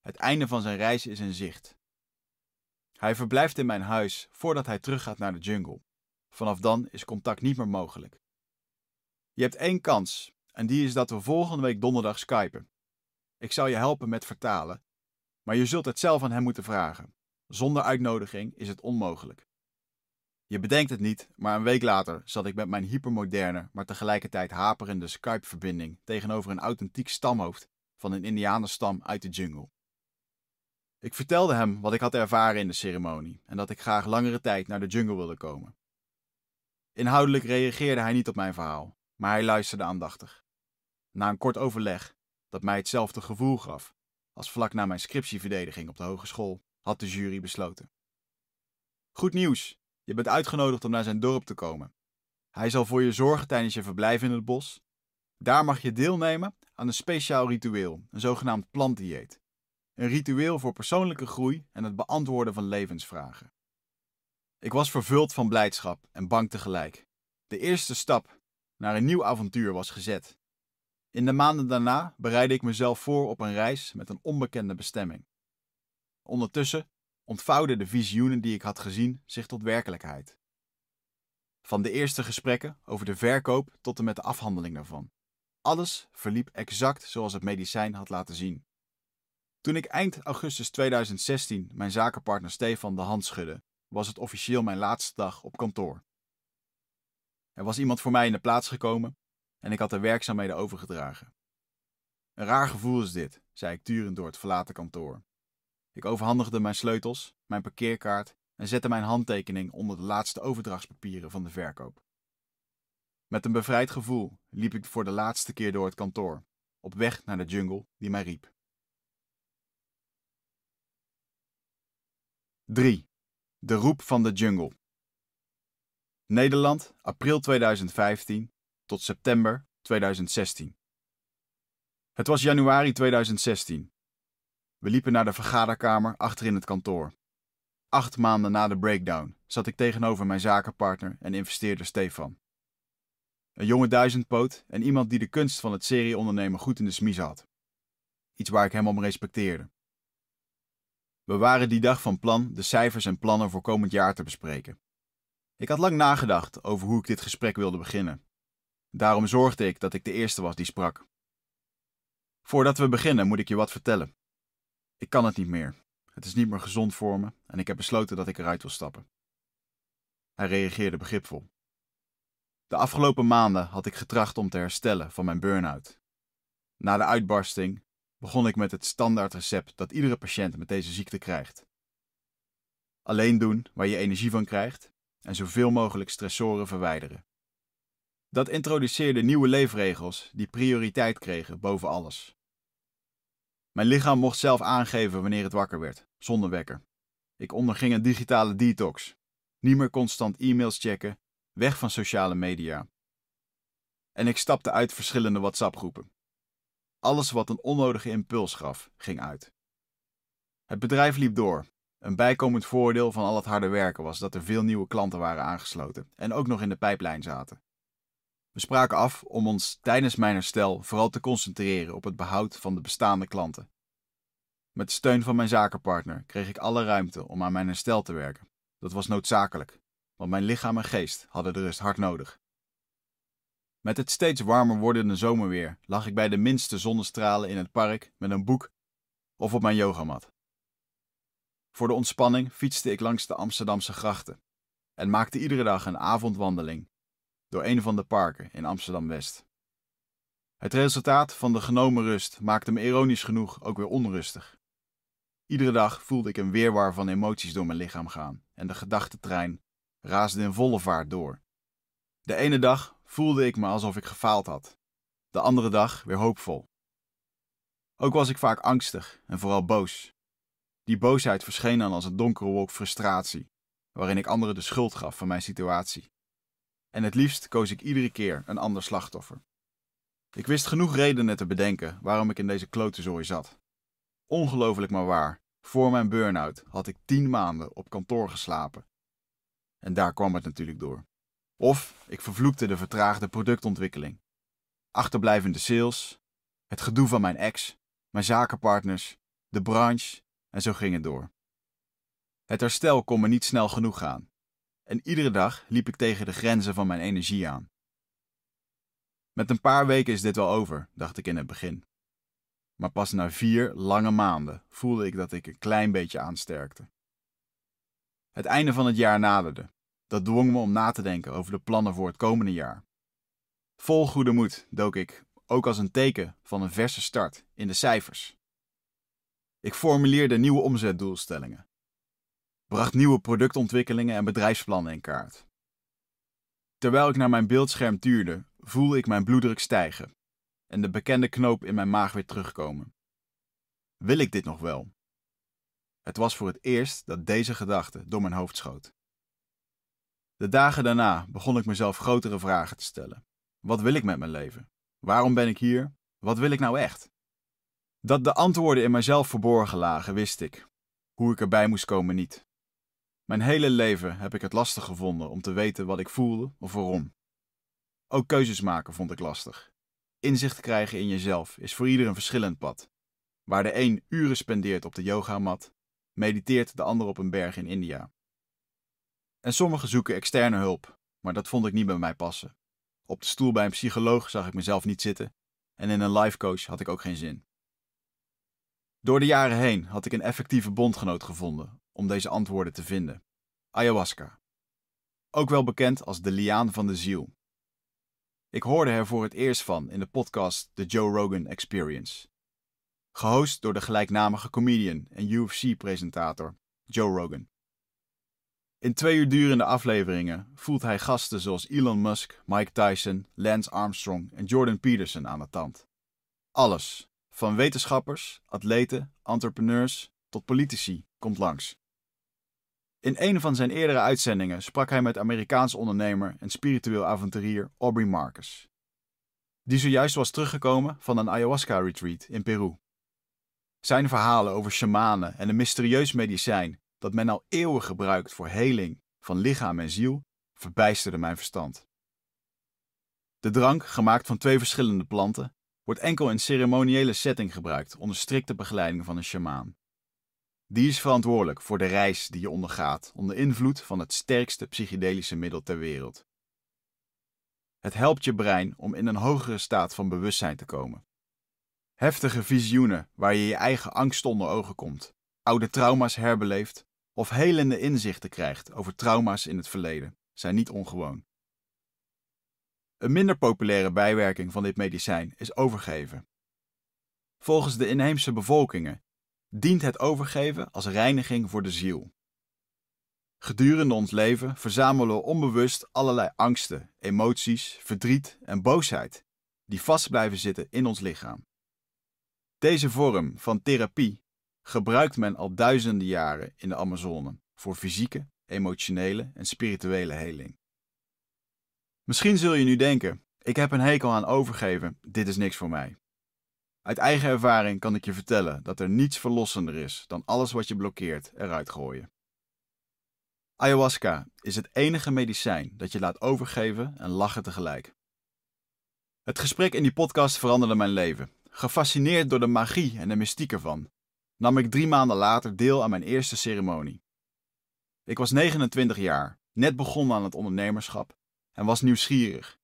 Het einde van zijn reis is in zicht. Hij verblijft in mijn huis voordat hij teruggaat naar de jungle. Vanaf dan is contact niet meer mogelijk. Je hebt één kans, en die is dat we volgende week donderdag skypen. Ik zal je helpen met vertalen, maar je zult het zelf aan hem moeten vragen. Zonder uitnodiging is het onmogelijk. Je bedenkt het niet, maar een week later zat ik met mijn hypermoderne, maar tegelijkertijd haperende Skype-verbinding tegenover een authentiek stamhoofd van een Indianenstam uit de jungle. Ik vertelde hem wat ik had ervaren in de ceremonie en dat ik graag langere tijd naar de jungle wilde komen. Inhoudelijk reageerde hij niet op mijn verhaal, maar hij luisterde aandachtig. Na een kort overleg, dat mij hetzelfde gevoel gaf als vlak na mijn scriptieverdediging op de hogeschool, had de jury besloten. Goed nieuws, je bent uitgenodigd om naar zijn dorp te komen. Hij zal voor je zorgen tijdens je verblijf in het bos. Daar mag je deelnemen aan een speciaal ritueel, een zogenaamd plantdieet. Een ritueel voor persoonlijke groei en het beantwoorden van levensvragen. Ik was vervuld van blijdschap en bang tegelijk. De eerste stap naar een nieuw avontuur was gezet. In de maanden daarna bereidde ik mezelf voor op een reis met een onbekende bestemming. Ondertussen ontvouwden de visioenen die ik had gezien zich tot werkelijkheid. Van de eerste gesprekken over de verkoop tot en met de afhandeling daarvan. Alles verliep exact zoals het medicijn had laten zien. Toen ik eind augustus 2016 mijn zakenpartner Stefan de hand schudde, was het officieel mijn laatste dag op kantoor. Er was iemand voor mij in de plaats gekomen en ik had de werkzaamheden overgedragen. Een raar gevoel is dit, zei ik turend door het verlaten kantoor. Ik overhandigde mijn sleutels, mijn parkeerkaart en zette mijn handtekening onder de laatste overdrachtspapieren van de verkoop. Met een bevrijd gevoel liep ik voor de laatste keer door het kantoor, op weg naar de jungle die mij riep. 3. De roep van de jungle. Nederland, april 2015 tot september 2016. Het was januari 2016. We liepen naar de vergaderkamer achter in het kantoor. Acht maanden na de breakdown zat ik tegenover mijn zakenpartner en investeerder Stefan. Een jonge duizendpoot en iemand die de kunst van het serieondernemen goed in de smies had. Iets waar ik hem om respecteerde. We waren die dag van plan de cijfers en plannen voor komend jaar te bespreken. Ik had lang nagedacht over hoe ik dit gesprek wilde beginnen. Daarom zorgde ik dat ik de eerste was die sprak. Voordat we beginnen moet ik je wat vertellen. Ik kan het niet meer. Het is niet meer gezond voor me en ik heb besloten dat ik eruit wil stappen. Hij reageerde begripvol. De afgelopen maanden had ik getracht om te herstellen van mijn burn-out. Na de uitbarsting begon ik met het standaard recept dat iedere patiënt met deze ziekte krijgt. Alleen doen waar je energie van krijgt en zoveel mogelijk stressoren verwijderen. Dat introduceerde nieuwe leefregels die prioriteit kregen boven alles. Mijn lichaam mocht zelf aangeven wanneer het wakker werd, zonder wekker. Ik onderging een digitale detox. Niet meer constant e-mails checken, weg van sociale media. En ik stapte uit verschillende WhatsApp-groepen. Alles wat een onnodige impuls gaf, ging uit. Het bedrijf liep door. Een bijkomend voordeel van al het harde werken was dat er veel nieuwe klanten waren aangesloten en ook nog in de pijplijn zaten. We spraken af om ons tijdens mijn herstel vooral te concentreren op het behoud van de bestaande klanten. Met steun van mijn zakenpartner kreeg ik alle ruimte om aan mijn herstel te werken. Dat was noodzakelijk, want mijn lichaam en geest hadden de rust hard nodig. Met het steeds warmer wordende zomerweer lag ik bij de minste zonnestralen in het park met een boek of op mijn yogamat. Voor de ontspanning fietste ik langs de Amsterdamse grachten en maakte iedere dag een avondwandeling door een van de parken in Amsterdam-West. Het resultaat van de genomen rust maakte me ironisch genoeg ook weer onrustig. Iedere dag voelde ik een weerwar van emoties door mijn lichaam gaan en de gedachtentrein raasde in volle vaart door. De ene dag voelde ik me alsof ik gefaald had, de andere dag weer hoopvol. Ook was ik vaak angstig en vooral boos. Die boosheid verscheen dan als een donkere wolk frustratie, waarin ik anderen de schuld gaf van mijn situatie. En het liefst koos ik iedere keer een ander slachtoffer. Ik wist genoeg redenen te bedenken waarom ik in deze klote zat. Ongelooflijk maar waar, voor mijn burn-out had ik tien maanden op kantoor geslapen. En daar kwam het natuurlijk door. Of ik vervloekte de vertraagde productontwikkeling. Achterblijvende sales, het gedoe van mijn ex, mijn zakenpartners, de branche en zo ging het door. Het herstel kon me niet snel genoeg gaan en iedere dag liep ik tegen de grenzen van mijn energie aan. Met een paar weken is dit wel over, dacht ik in het begin. maar pas na vier lange maanden voelde ik dat ik een klein beetje aansterkte. Het einde van het jaar naderde. Dat dwong me om na te denken over de plannen voor het komende jaar. Vol goede moed dook ik, ook als een teken van een verse start, in de cijfers. Ik formuleerde nieuwe omzetdoelstellingen, bracht nieuwe productontwikkelingen en bedrijfsplannen in kaart. Terwijl ik naar mijn beeldscherm tuurde, voelde ik mijn bloeddruk stijgen en de bekende knoop in mijn maag weer terugkomen. Wil ik dit nog wel? Het was voor het eerst dat deze gedachte door mijn hoofd schoot. De dagen daarna begon ik mezelf grotere vragen te stellen. Wat wil ik met mijn leven? Waarom ben ik hier? Wat wil ik nou echt? Dat de antwoorden in mijzelf verborgen lagen, wist ik. Hoe ik erbij moest komen niet. Mijn hele leven heb ik het lastig gevonden om te weten wat ik voelde of waarom. Ook keuzes maken vond ik lastig. Inzicht krijgen in jezelf is voor ieder een verschillend pad. Waar de een uren spendeert op de yogamat, mediteert de ander op een berg in India. En sommigen zoeken externe hulp, maar dat vond ik niet bij mij passen. Op de stoel bij een psycholoog zag ik mezelf niet zitten en in een life coach had ik ook geen zin. Door de jaren heen had ik een effectieve bondgenoot gevonden om deze antwoorden te vinden: ayahuasca. Ook wel bekend als de liaan van de ziel. Ik hoorde er voor het eerst van in de podcast The Joe Rogan Experience. Gehost door de gelijknamige comedian en UFC-presentator Joe Rogan. In twee uur durende afleveringen voelt hij gasten zoals Elon Musk, Mike Tyson, Lance Armstrong en Jordan Peterson aan de tand. Alles, van wetenschappers, atleten, entrepreneurs tot politici, komt langs. In een van zijn eerdere uitzendingen sprak hij met Amerikaans ondernemer en spiritueel avonturier Aubrey Marcus, die zojuist was teruggekomen van een ayahuasca-retreat in Peru. Zijn verhalen over shamanen en een mysterieus medicijn dat men al eeuwen gebruikt voor heling van lichaam en ziel, verbijsterde mijn verstand. De drank, gemaakt van twee verschillende planten, wordt enkel in ceremoniële setting gebruikt onder strikte begeleiding van een sjamaan. Die is verantwoordelijk voor de reis die je ondergaat onder invloed van het sterkste psychedelische middel ter wereld. Het helpt je brein om in een hogere staat van bewustzijn te komen. Heftige visioenen waar je je eigen angst onder ogen komt, oude trauma's herbeleeft of helende inzichten krijgt over trauma's in het verleden, zijn niet ongewoon. Een minder populaire bijwerking van dit medicijn is overgeven. Volgens de inheemse bevolkingen dient het overgeven als reiniging voor de ziel. Gedurende ons leven verzamelen we onbewust allerlei angsten, emoties, verdriet en boosheid die vast blijven zitten in ons lichaam. Deze vorm van therapie gebruikt men al duizenden jaren in de Amazone voor fysieke, emotionele en spirituele heling. Misschien zul je nu denken: ik heb een hekel aan overgeven, dit is niks voor mij. Uit eigen ervaring kan ik je vertellen dat er niets verlossender is dan alles wat je blokkeert eruit gooien. Ayahuasca is het enige medicijn dat je laat overgeven en lachen tegelijk. Het gesprek in die podcast veranderde mijn leven. Gefascineerd door de magie en de mystiek ervan, nam ik drie maanden later deel aan mijn eerste ceremonie. Ik was 29 jaar, net begonnen aan het ondernemerschap en was nieuwsgierig.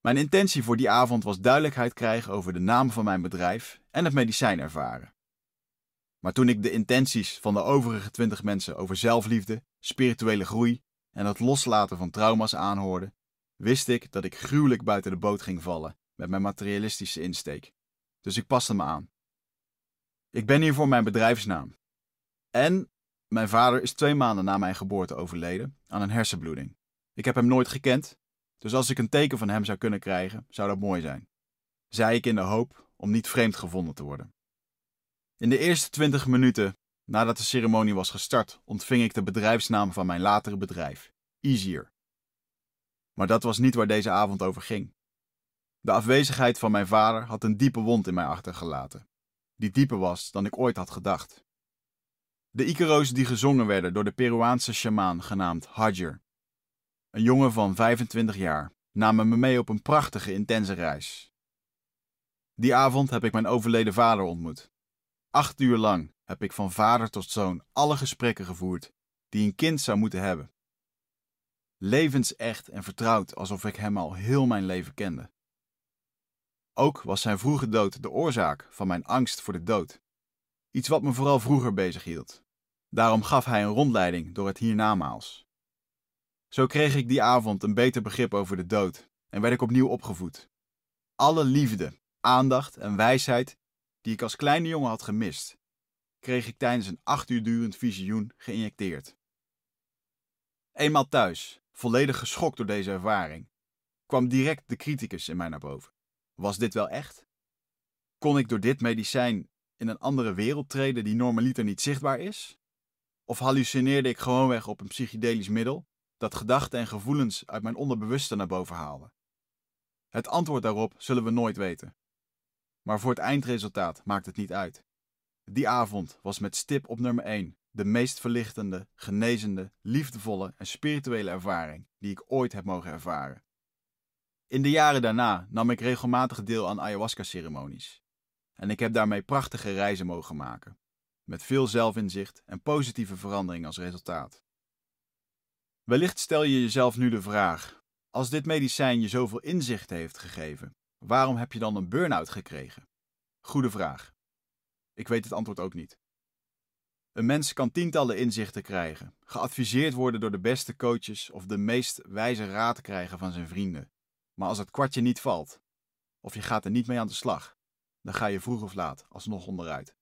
Mijn intentie voor die avond was duidelijkheid krijgen over de naam van mijn bedrijf en het medicijn ervaren. Maar toen ik de intenties van de overige twintig mensen over zelfliefde, spirituele groei en het loslaten van trauma's aanhoorde, wist ik dat ik gruwelijk buiten de boot ging vallen met mijn materialistische insteek. Dus ik paste me aan. Ik ben hier voor mijn bedrijfsnaam. En mijn vader is twee maanden na mijn geboorte overleden aan een hersenbloeding. Ik heb hem nooit gekend, dus als ik een teken van hem zou kunnen krijgen, zou dat mooi zijn. Zei ik in de hoop om niet vreemd gevonden te worden. In de eerste twintig minuten nadat de ceremonie was gestart, ontving ik de bedrijfsnaam van mijn latere bedrijf, Easier. Maar dat was niet waar deze avond over ging. De afwezigheid van mijn vader had een diepe wond in mij achtergelaten, die dieper was dan ik ooit had gedacht. De Icaro's die gezongen werden door de Peruaanse sjamaan genaamd Hajar, een jongen van 25 jaar, namen me mee op een prachtige, intense reis. Die avond heb ik mijn overleden vader ontmoet. Acht uur lang heb ik van vader tot zoon alle gesprekken gevoerd die een kind zou moeten hebben. Levensecht en vertrouwd alsof ik hem al heel mijn leven kende. Ook was zijn vroege dood de oorzaak van mijn angst voor de dood. Iets wat me vooral vroeger bezighield. Daarom gaf hij een rondleiding door het hiernamaals. Zo kreeg ik die avond een beter begrip over de dood en werd ik opnieuw opgevoed. Alle liefde, aandacht en wijsheid die ik als kleine jongen had gemist, kreeg ik tijdens een acht uur durend visioen geïnjecteerd. Eenmaal thuis, volledig geschokt door deze ervaring, kwam direct de criticus in mij naar boven. Was dit wel echt? Kon ik door dit medicijn in een andere wereld treden die normaliter niet zichtbaar is? Of hallucineerde ik gewoonweg op een psychedelisch middel dat gedachten en gevoelens uit mijn onderbewuste naar boven haalde? Het antwoord daarop zullen we nooit weten. Maar voor het eindresultaat maakt het niet uit. Die avond was met stip op nummer 1 de meest verlichtende, genezende, liefdevolle en spirituele ervaring die ik ooit heb mogen ervaren. In de jaren daarna nam ik regelmatig deel aan ayahuasca-ceremonies. En ik heb daarmee prachtige reizen mogen maken, met veel zelfinzicht en positieve verandering als resultaat. Wellicht stel je jezelf nu de vraag: als dit medicijn je zoveel inzicht heeft gegeven, waarom heb je dan een burn-out gekregen? Goede vraag. Ik weet het antwoord ook niet. Een mens kan tientallen inzichten krijgen, geadviseerd worden door de beste coaches of de meest wijze raad krijgen van zijn vrienden. Maar als het kwartje niet valt, of je gaat er niet mee aan de slag, dan ga je vroeg of laat alsnog onderuit.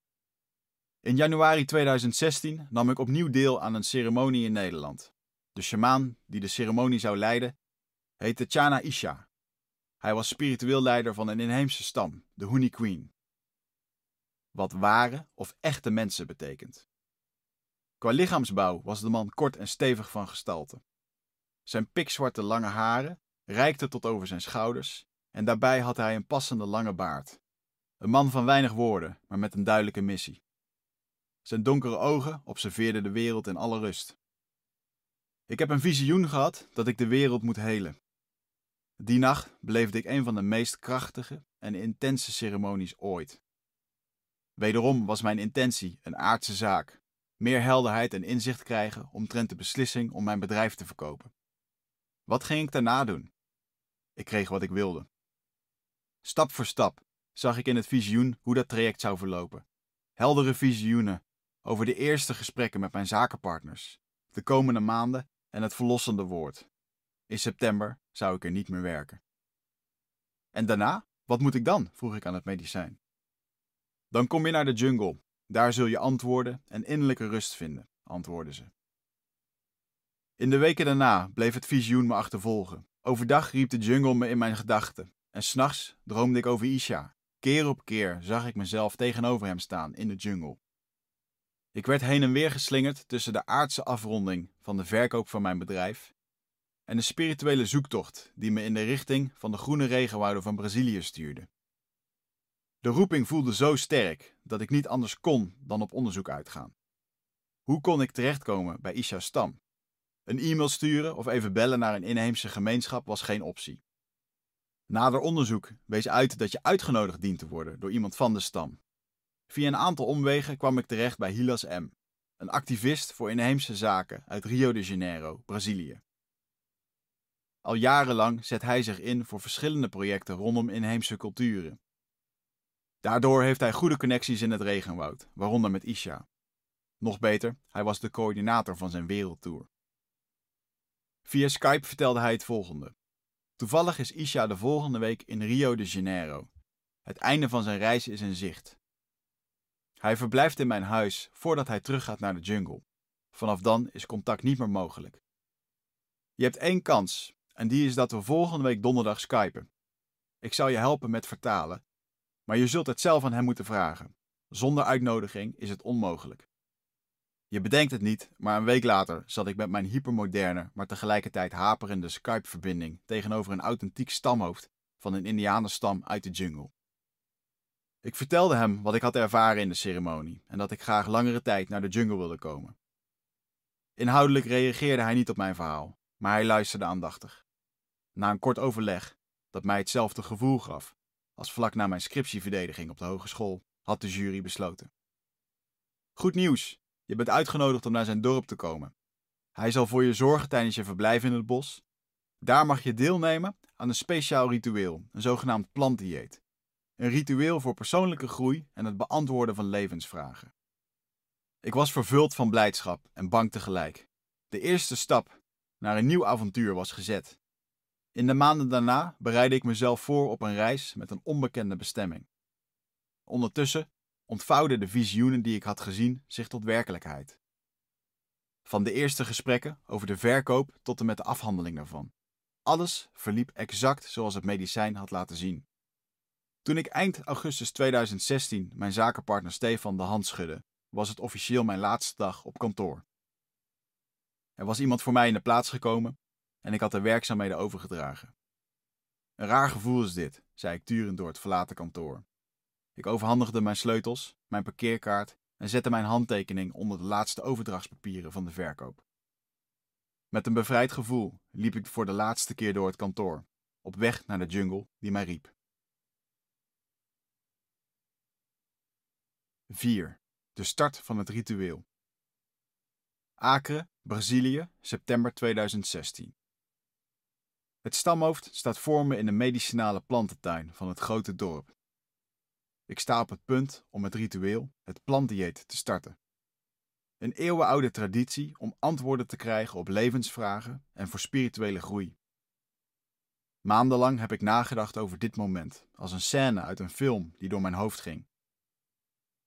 In januari 2016 nam ik opnieuw deel aan een ceremonie in Nederland. De sjamaan die de ceremonie zou leiden, heette Chana Isha. Hij was spiritueel leider van een inheemse stam, de Huni Queen. Wat ware of echte mensen betekent. Qua lichaamsbouw was de man kort en stevig van gestalte. Zijn pikzwarte lange haren reikten tot over zijn schouders en daarbij had hij een passende lange baard. Een man van weinig woorden, maar met een duidelijke missie. Zijn donkere ogen observeerden de wereld in alle rust. Ik heb een visioen gehad dat ik de wereld moet helen. Die nacht beleefde ik een van de meest krachtige en intense ceremonies ooit. Wederom was mijn intentie een aardse zaak, meer helderheid en inzicht krijgen omtrent de beslissing om mijn bedrijf te verkopen. Wat ging ik daarna doen? Ik kreeg wat ik wilde. Stap voor stap zag ik in het visioen hoe dat traject zou verlopen. Heldere visioenen over de eerste gesprekken met mijn zakenpartners, de komende maanden en het verlossende woord. In september zou ik er niet meer werken. En daarna? Wat moet ik dan? vroeg ik aan het medicijn. Dan kom je naar de jungle. Daar zul je antwoorden en innerlijke rust vinden, antwoordden ze. In de weken daarna bleef het visioen me achtervolgen. Overdag riep de jungle me in mijn gedachten. En s'nachts droomde ik over Isha. Keer op keer zag ik mezelf tegenover hem staan in de jungle. Ik werd heen en weer geslingerd tussen de aardse afronding van de verkoop van mijn bedrijf en de spirituele zoektocht die me in de richting van de groene regenwouden van Brazilië stuurde. De roeping voelde zo sterk dat ik niet anders kon dan op onderzoek uitgaan. Hoe kon ik terechtkomen bij Isha's stam? Een e-mail sturen of even bellen naar een inheemse gemeenschap was geen optie. Nader onderzoek wees uit dat je uitgenodigd dient te worden door iemand van de stam. Via een aantal omwegen kwam ik terecht bij Hilas M., een activist voor inheemse zaken uit Rio de Janeiro, Brazilië. Al jarenlang zet hij zich in voor verschillende projecten rondom inheemse culturen. Daardoor heeft hij goede connecties in het regenwoud, waaronder met Isha. Nog beter, hij was de coördinator van zijn wereldtour. Via Skype vertelde hij het volgende. Toevallig is Isha de volgende week in Rio de Janeiro. Het einde van zijn reis is in zicht. Hij verblijft in mijn huis voordat hij teruggaat naar de jungle. Vanaf dan is contact niet meer mogelijk. Je hebt één kans, en die is dat we volgende week donderdag skypen. Ik zal je helpen met vertalen, maar je zult het zelf aan hem moeten vragen. Zonder uitnodiging is het onmogelijk. Je bedenkt het niet, maar een week later zat ik met mijn hypermoderne, maar tegelijkertijd haperende Skype-verbinding tegenover een authentiek stamhoofd van een Indianenstam uit de jungle. Ik vertelde hem wat ik had ervaren in de ceremonie en dat ik graag langere tijd naar de jungle wilde komen. Inhoudelijk reageerde hij niet op mijn verhaal, maar hij luisterde aandachtig. Na een kort overleg, dat mij hetzelfde gevoel gaf als vlak na mijn scriptieverdediging op de hogeschool, had de jury besloten. Goed nieuws, je bent uitgenodigd om naar zijn dorp te komen. Hij zal voor je zorgen tijdens je verblijf in het bos. Daar mag je deelnemen aan een speciaal ritueel, een zogenaamd plantdieet. Een ritueel voor persoonlijke groei en het beantwoorden van levensvragen. Ik was vervuld van blijdschap en bang tegelijk. De eerste stap naar een nieuw avontuur was gezet. In de maanden daarna bereidde ik mezelf voor op een reis met een onbekende bestemming. Ondertussen ontvouwden de visioenen die ik had gezien zich tot werkelijkheid. Van de eerste gesprekken over de verkoop tot en met de afhandeling daarvan. Alles verliep exact zoals het medicijn had laten zien. Toen ik eind augustus 2016 mijn zakenpartner Stefan de hand schudde, was het officieel mijn laatste dag op kantoor. Er was iemand voor mij in de plaats gekomen en ik had de werkzaamheden overgedragen. Een raar gevoel is dit, zei ik turend door het verlaten kantoor. Ik overhandigde mijn sleutels, mijn parkeerkaart en zette mijn handtekening onder de laatste overdrachtspapieren van de verkoop. Met een bevrijd gevoel liep ik voor de laatste keer door het kantoor, op weg naar de jungle die mij riep. 4. De start van het ritueel. Acre, Brazilië, september 2016. Het stamhoofd staat voor me in de medicinale plantentuin van het grote dorp. Ik sta op het punt om het ritueel, het plantdieet, te starten. Een eeuwenoude traditie om antwoorden te krijgen op levensvragen en voor spirituele groei. Maandenlang heb ik nagedacht over dit moment, als een scène uit een film die door mijn hoofd ging.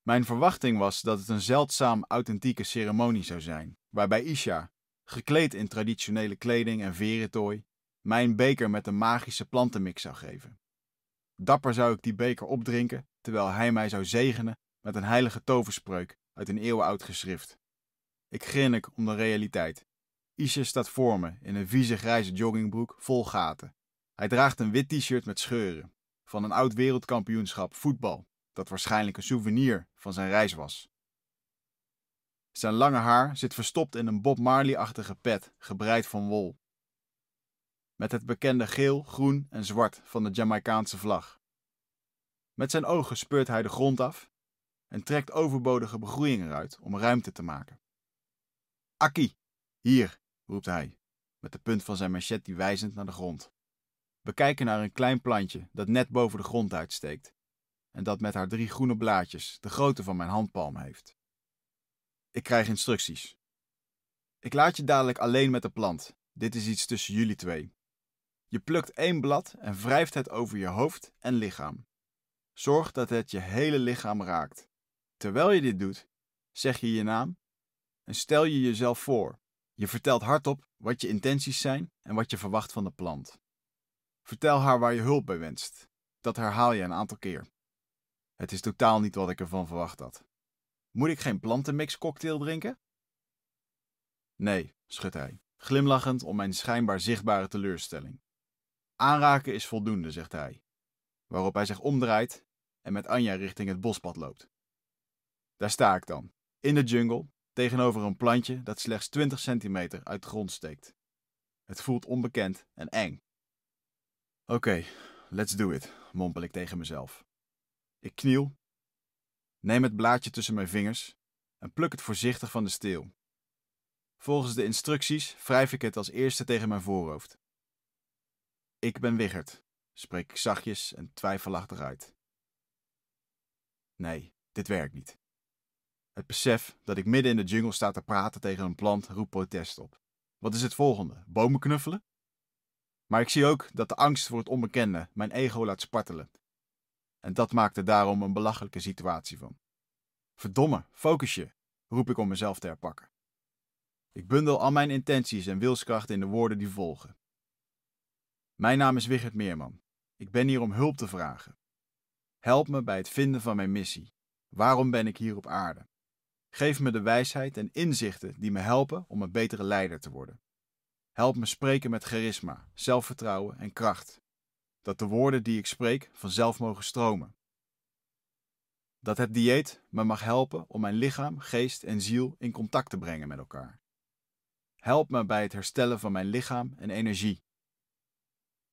Mijn verwachting was dat het een zeldzaam authentieke ceremonie zou zijn, waarbij Isha, gekleed in traditionele kleding en verentooi, mij een beker met een magische plantenmix zou geven. Dapper zou ik die beker opdrinken, terwijl hij mij zou zegenen met een heilige toverspreuk uit een eeuwenoud geschrift. Ik grinnik om de realiteit. Isha staat voor me in een vieze grijze joggingbroek vol gaten. Hij draagt een wit t-shirt met scheuren, van een oud wereldkampioenschap voetbal, dat waarschijnlijk een souvenir van zijn reis was. Zijn lange haar zit verstopt in een Bob Marley-achtige pet, gebreid van wol. Met het bekende geel, groen en zwart van de Jamaicaanse vlag. Met zijn ogen speurt hij de grond af en trekt overbodige begroeiing eruit om ruimte te maken. Akki, hier, roept hij, met de punt van zijn machete wijzend naar de grond. We kijken naar een klein plantje dat net boven de grond uitsteekt en dat met haar drie groene blaadjes de grootte van mijn handpalm heeft. Ik krijg instructies. Ik laat je dadelijk alleen met de plant. Dit is iets tussen jullie twee. Je plukt één blad en wrijft het over je hoofd en lichaam. Zorg dat het je hele lichaam raakt. Terwijl je dit doet, zeg je je naam en stel je jezelf voor. Je vertelt hardop wat je intenties zijn en wat je verwacht van de plant. Vertel haar waar je hulp bij wenst. Dat herhaal je een aantal keer. Het is totaal niet wat ik ervan verwacht had. Moet ik geen plantenmix cocktail drinken? Nee, schudt hij, glimlachend om mijn schijnbaar zichtbare teleurstelling. Aanraken is voldoende, zegt hij, waarop hij zich omdraait en met Anja richting het bospad loopt. Daar sta ik dan, in de jungle, tegenover een plantje dat slechts 20 centimeter uit de grond steekt. Het voelt onbekend en eng. Oké, let's do it, mompel ik tegen mezelf. Ik kniel, neem het blaadje tussen mijn vingers en pluk het voorzichtig van de steel. Volgens de instructies wrijf ik het als eerste tegen mijn voorhoofd. Ik ben Wiggert, spreek ik zachtjes en twijfelachtig uit. Nee, dit werkt niet. Het besef dat ik midden in de jungle sta te praten tegen een plant roept protest op. Wat is het volgende? Bomen knuffelen? Maar ik zie ook dat de angst voor het onbekende mijn ego laat spartelen en dat maakt er daarom een belachelijke situatie van. Verdomme, focus je, roep ik om mezelf te herpakken. Ik bundel al mijn intenties en wilskracht in de woorden die volgen. Mijn naam is Wigert Meerman. Ik ben hier om hulp te vragen. Help me bij het vinden van mijn missie. Waarom ben ik hier op aarde? Geef me de wijsheid en inzichten die me helpen om een betere leider te worden. Help me spreken met charisma, zelfvertrouwen en kracht dat de woorden die ik spreek vanzelf mogen stromen. Dat het dieet me mag helpen om mijn lichaam, geest en ziel in contact te brengen met elkaar. Help me bij het herstellen van mijn lichaam en energie.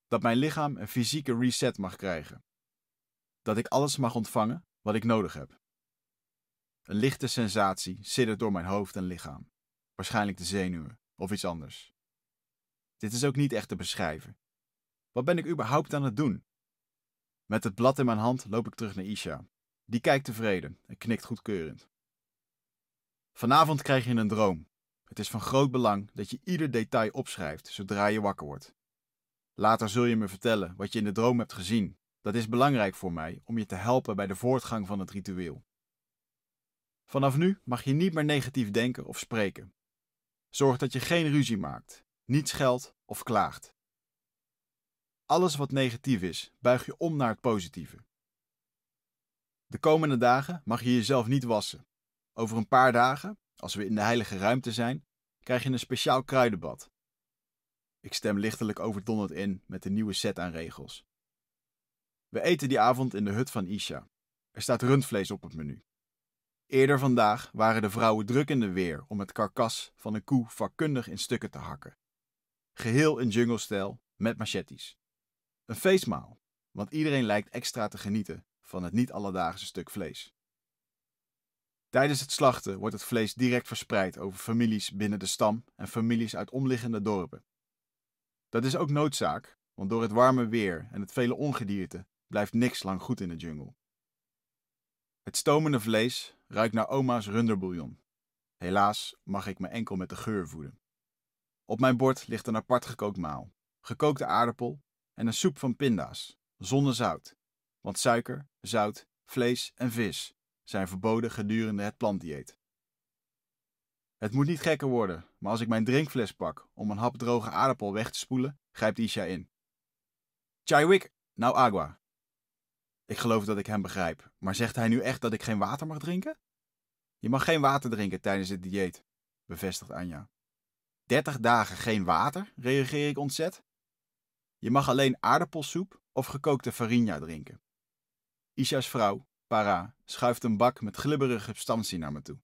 Dat mijn lichaam een fysieke reset mag krijgen. Dat ik alles mag ontvangen wat ik nodig heb. Een lichte sensatie siddert door mijn hoofd en lichaam. Waarschijnlijk de zenuwen of iets anders. Dit is ook niet echt te beschrijven. Wat ben ik überhaupt aan het doen? Met het blad in mijn hand loop ik terug naar Isha. Die kijkt tevreden en knikt goedkeurend. Vanavond krijg je een droom. Het is van groot belang dat je ieder detail opschrijft zodra je wakker wordt. Later zul je me vertellen wat je in de droom hebt gezien. Dat is belangrijk voor mij om je te helpen bij de voortgang van het ritueel. Vanaf nu mag je niet meer negatief denken of spreken. Zorg dat je geen ruzie maakt, niet scheldt of klaagt. Alles wat negatief is, buig je om naar het positieve. De komende dagen mag je jezelf niet wassen. Over een paar dagen, als we in de heilige ruimte zijn, krijg je een speciaal kruidenbad. Ik stem lichtelijk overdonderd in met de nieuwe set aan regels. We eten die avond in de hut van Isha. Er staat rundvlees op het menu. Eerder vandaag waren de vrouwen druk in de weer om het karkas van een koe vakkundig in stukken te hakken. Geheel in jungle-stijl met machetes. Een feestmaal, want iedereen lijkt extra te genieten van het niet-alledaagse stuk vlees. Tijdens het slachten wordt het vlees direct verspreid over families binnen de stam en families uit omliggende dorpen. Dat is ook noodzaak, want door het warme weer en het vele ongedierte blijft niks lang goed in de jungle. Het stomende vlees ruikt naar oma's runderbouillon. Helaas mag ik me enkel met de geur voeden. Op mijn bord ligt een apart gekookt maal, gekookte aardappel en een soep van pinda's, zonder zout. Want suiker, zout, vlees en vis zijn verboden gedurende het plantdieet. Het moet niet gekker worden, maar als ik mijn drinkfles pak om een hap droge aardappel weg te spoelen, grijpt Isha in. Chaiwik, nou agua. Ik geloof dat ik hem begrijp, maar zegt hij nu echt dat ik geen water mag drinken? Je mag geen water drinken tijdens het dieet, bevestigt Anja. Dertig dagen geen water, reageer ik ontzet. Je mag alleen aardappelsoep of gekookte farinha drinken. Isha's vrouw, Para, schuift een bak met glibberige substantie naar me toe.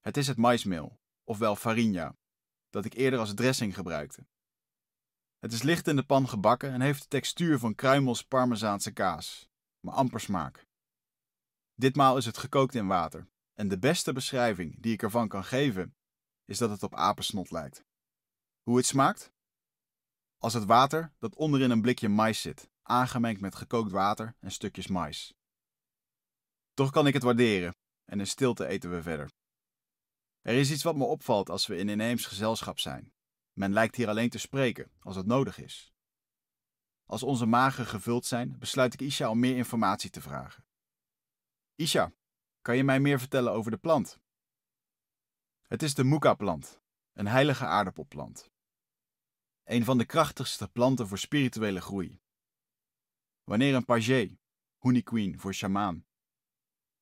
Het is het maismeel, ofwel farinha, dat ik eerder als dressing gebruikte. Het is licht in de pan gebakken en heeft de textuur van kruimels parmezaanse kaas, maar amper smaak. Ditmaal is het gekookt in water, en de beste beschrijving die ik ervan kan geven, is dat het op apensnot lijkt. Hoe het smaakt? Als het water dat onderin een blikje mais zit, aangemengd met gekookt water en stukjes mais. Toch kan ik het waarderen en in stilte eten we verder. Er is iets wat me opvalt als we in inheems gezelschap zijn. Men lijkt hier alleen te spreken als het nodig is. Als onze magen gevuld zijn, besluit ik Isha om meer informatie te vragen. Isha, kan je mij meer vertellen over de plant? Het is de muka-plant, een heilige aardappelplant. Een van de krachtigste planten voor spirituele groei. Wanneer een pagé, honeyqueen voor shamaan,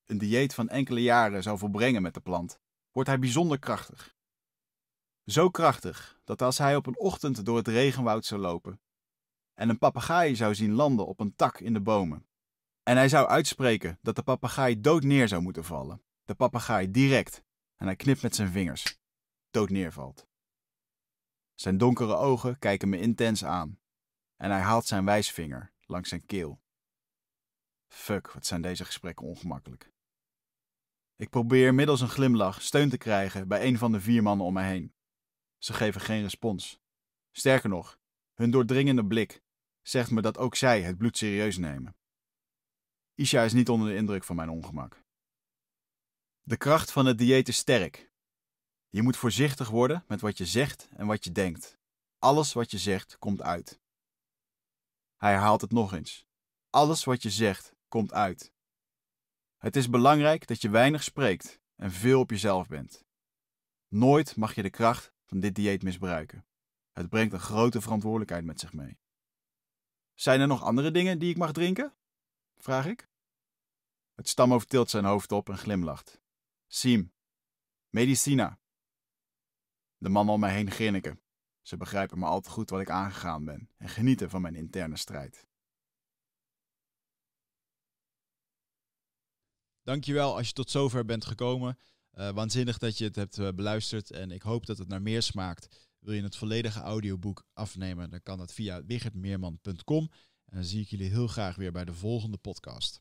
een dieet van enkele jaren zou volbrengen met de plant, wordt hij bijzonder krachtig. Zo krachtig dat als hij op een ochtend door het regenwoud zou lopen en een papegaai zou zien landen op een tak in de bomen, en hij zou uitspreken dat de papegaai dood neer zou moeten vallen, de papegaai direct, en hij knipt met zijn vingers, dood neervalt. Zijn donkere ogen kijken me intens aan en hij haalt zijn wijsvinger langs zijn keel. Fuck, wat zijn deze gesprekken ongemakkelijk. Ik probeer middels een glimlach steun te krijgen bij een van de vier mannen om mij heen. Ze geven geen respons. Sterker nog, hun doordringende blik zegt me dat ook zij het bloed serieus nemen. Isha is niet onder de indruk van mijn ongemak. De kracht van het dieet is sterk. Je moet voorzichtig worden met wat je zegt en wat je denkt. Alles wat je zegt komt uit. Hij herhaalt het nog eens. Alles wat je zegt komt uit. Het is belangrijk dat je weinig spreekt en veel op jezelf bent. Nooit mag je de kracht van dit dieet misbruiken. Het brengt een grote verantwoordelijkheid met zich mee. Zijn er nog andere dingen die ik mag drinken? Vraag ik. Het stamhoofd tilt zijn hoofd op en glimlacht. Siem. Medicina. De mannen om mij heen grinniken. Ze begrijpen me al te goed wat ik aangegaan ben en genieten van mijn interne strijd. Dankjewel als je tot zover bent gekomen. Uh, waanzinnig dat je het hebt uh, beluisterd en ik hoop dat het naar meer smaakt. Wil je het volledige audioboek afnemen, dan kan dat via wichertmeerman.com. En dan zie ik jullie heel graag weer bij de volgende podcast.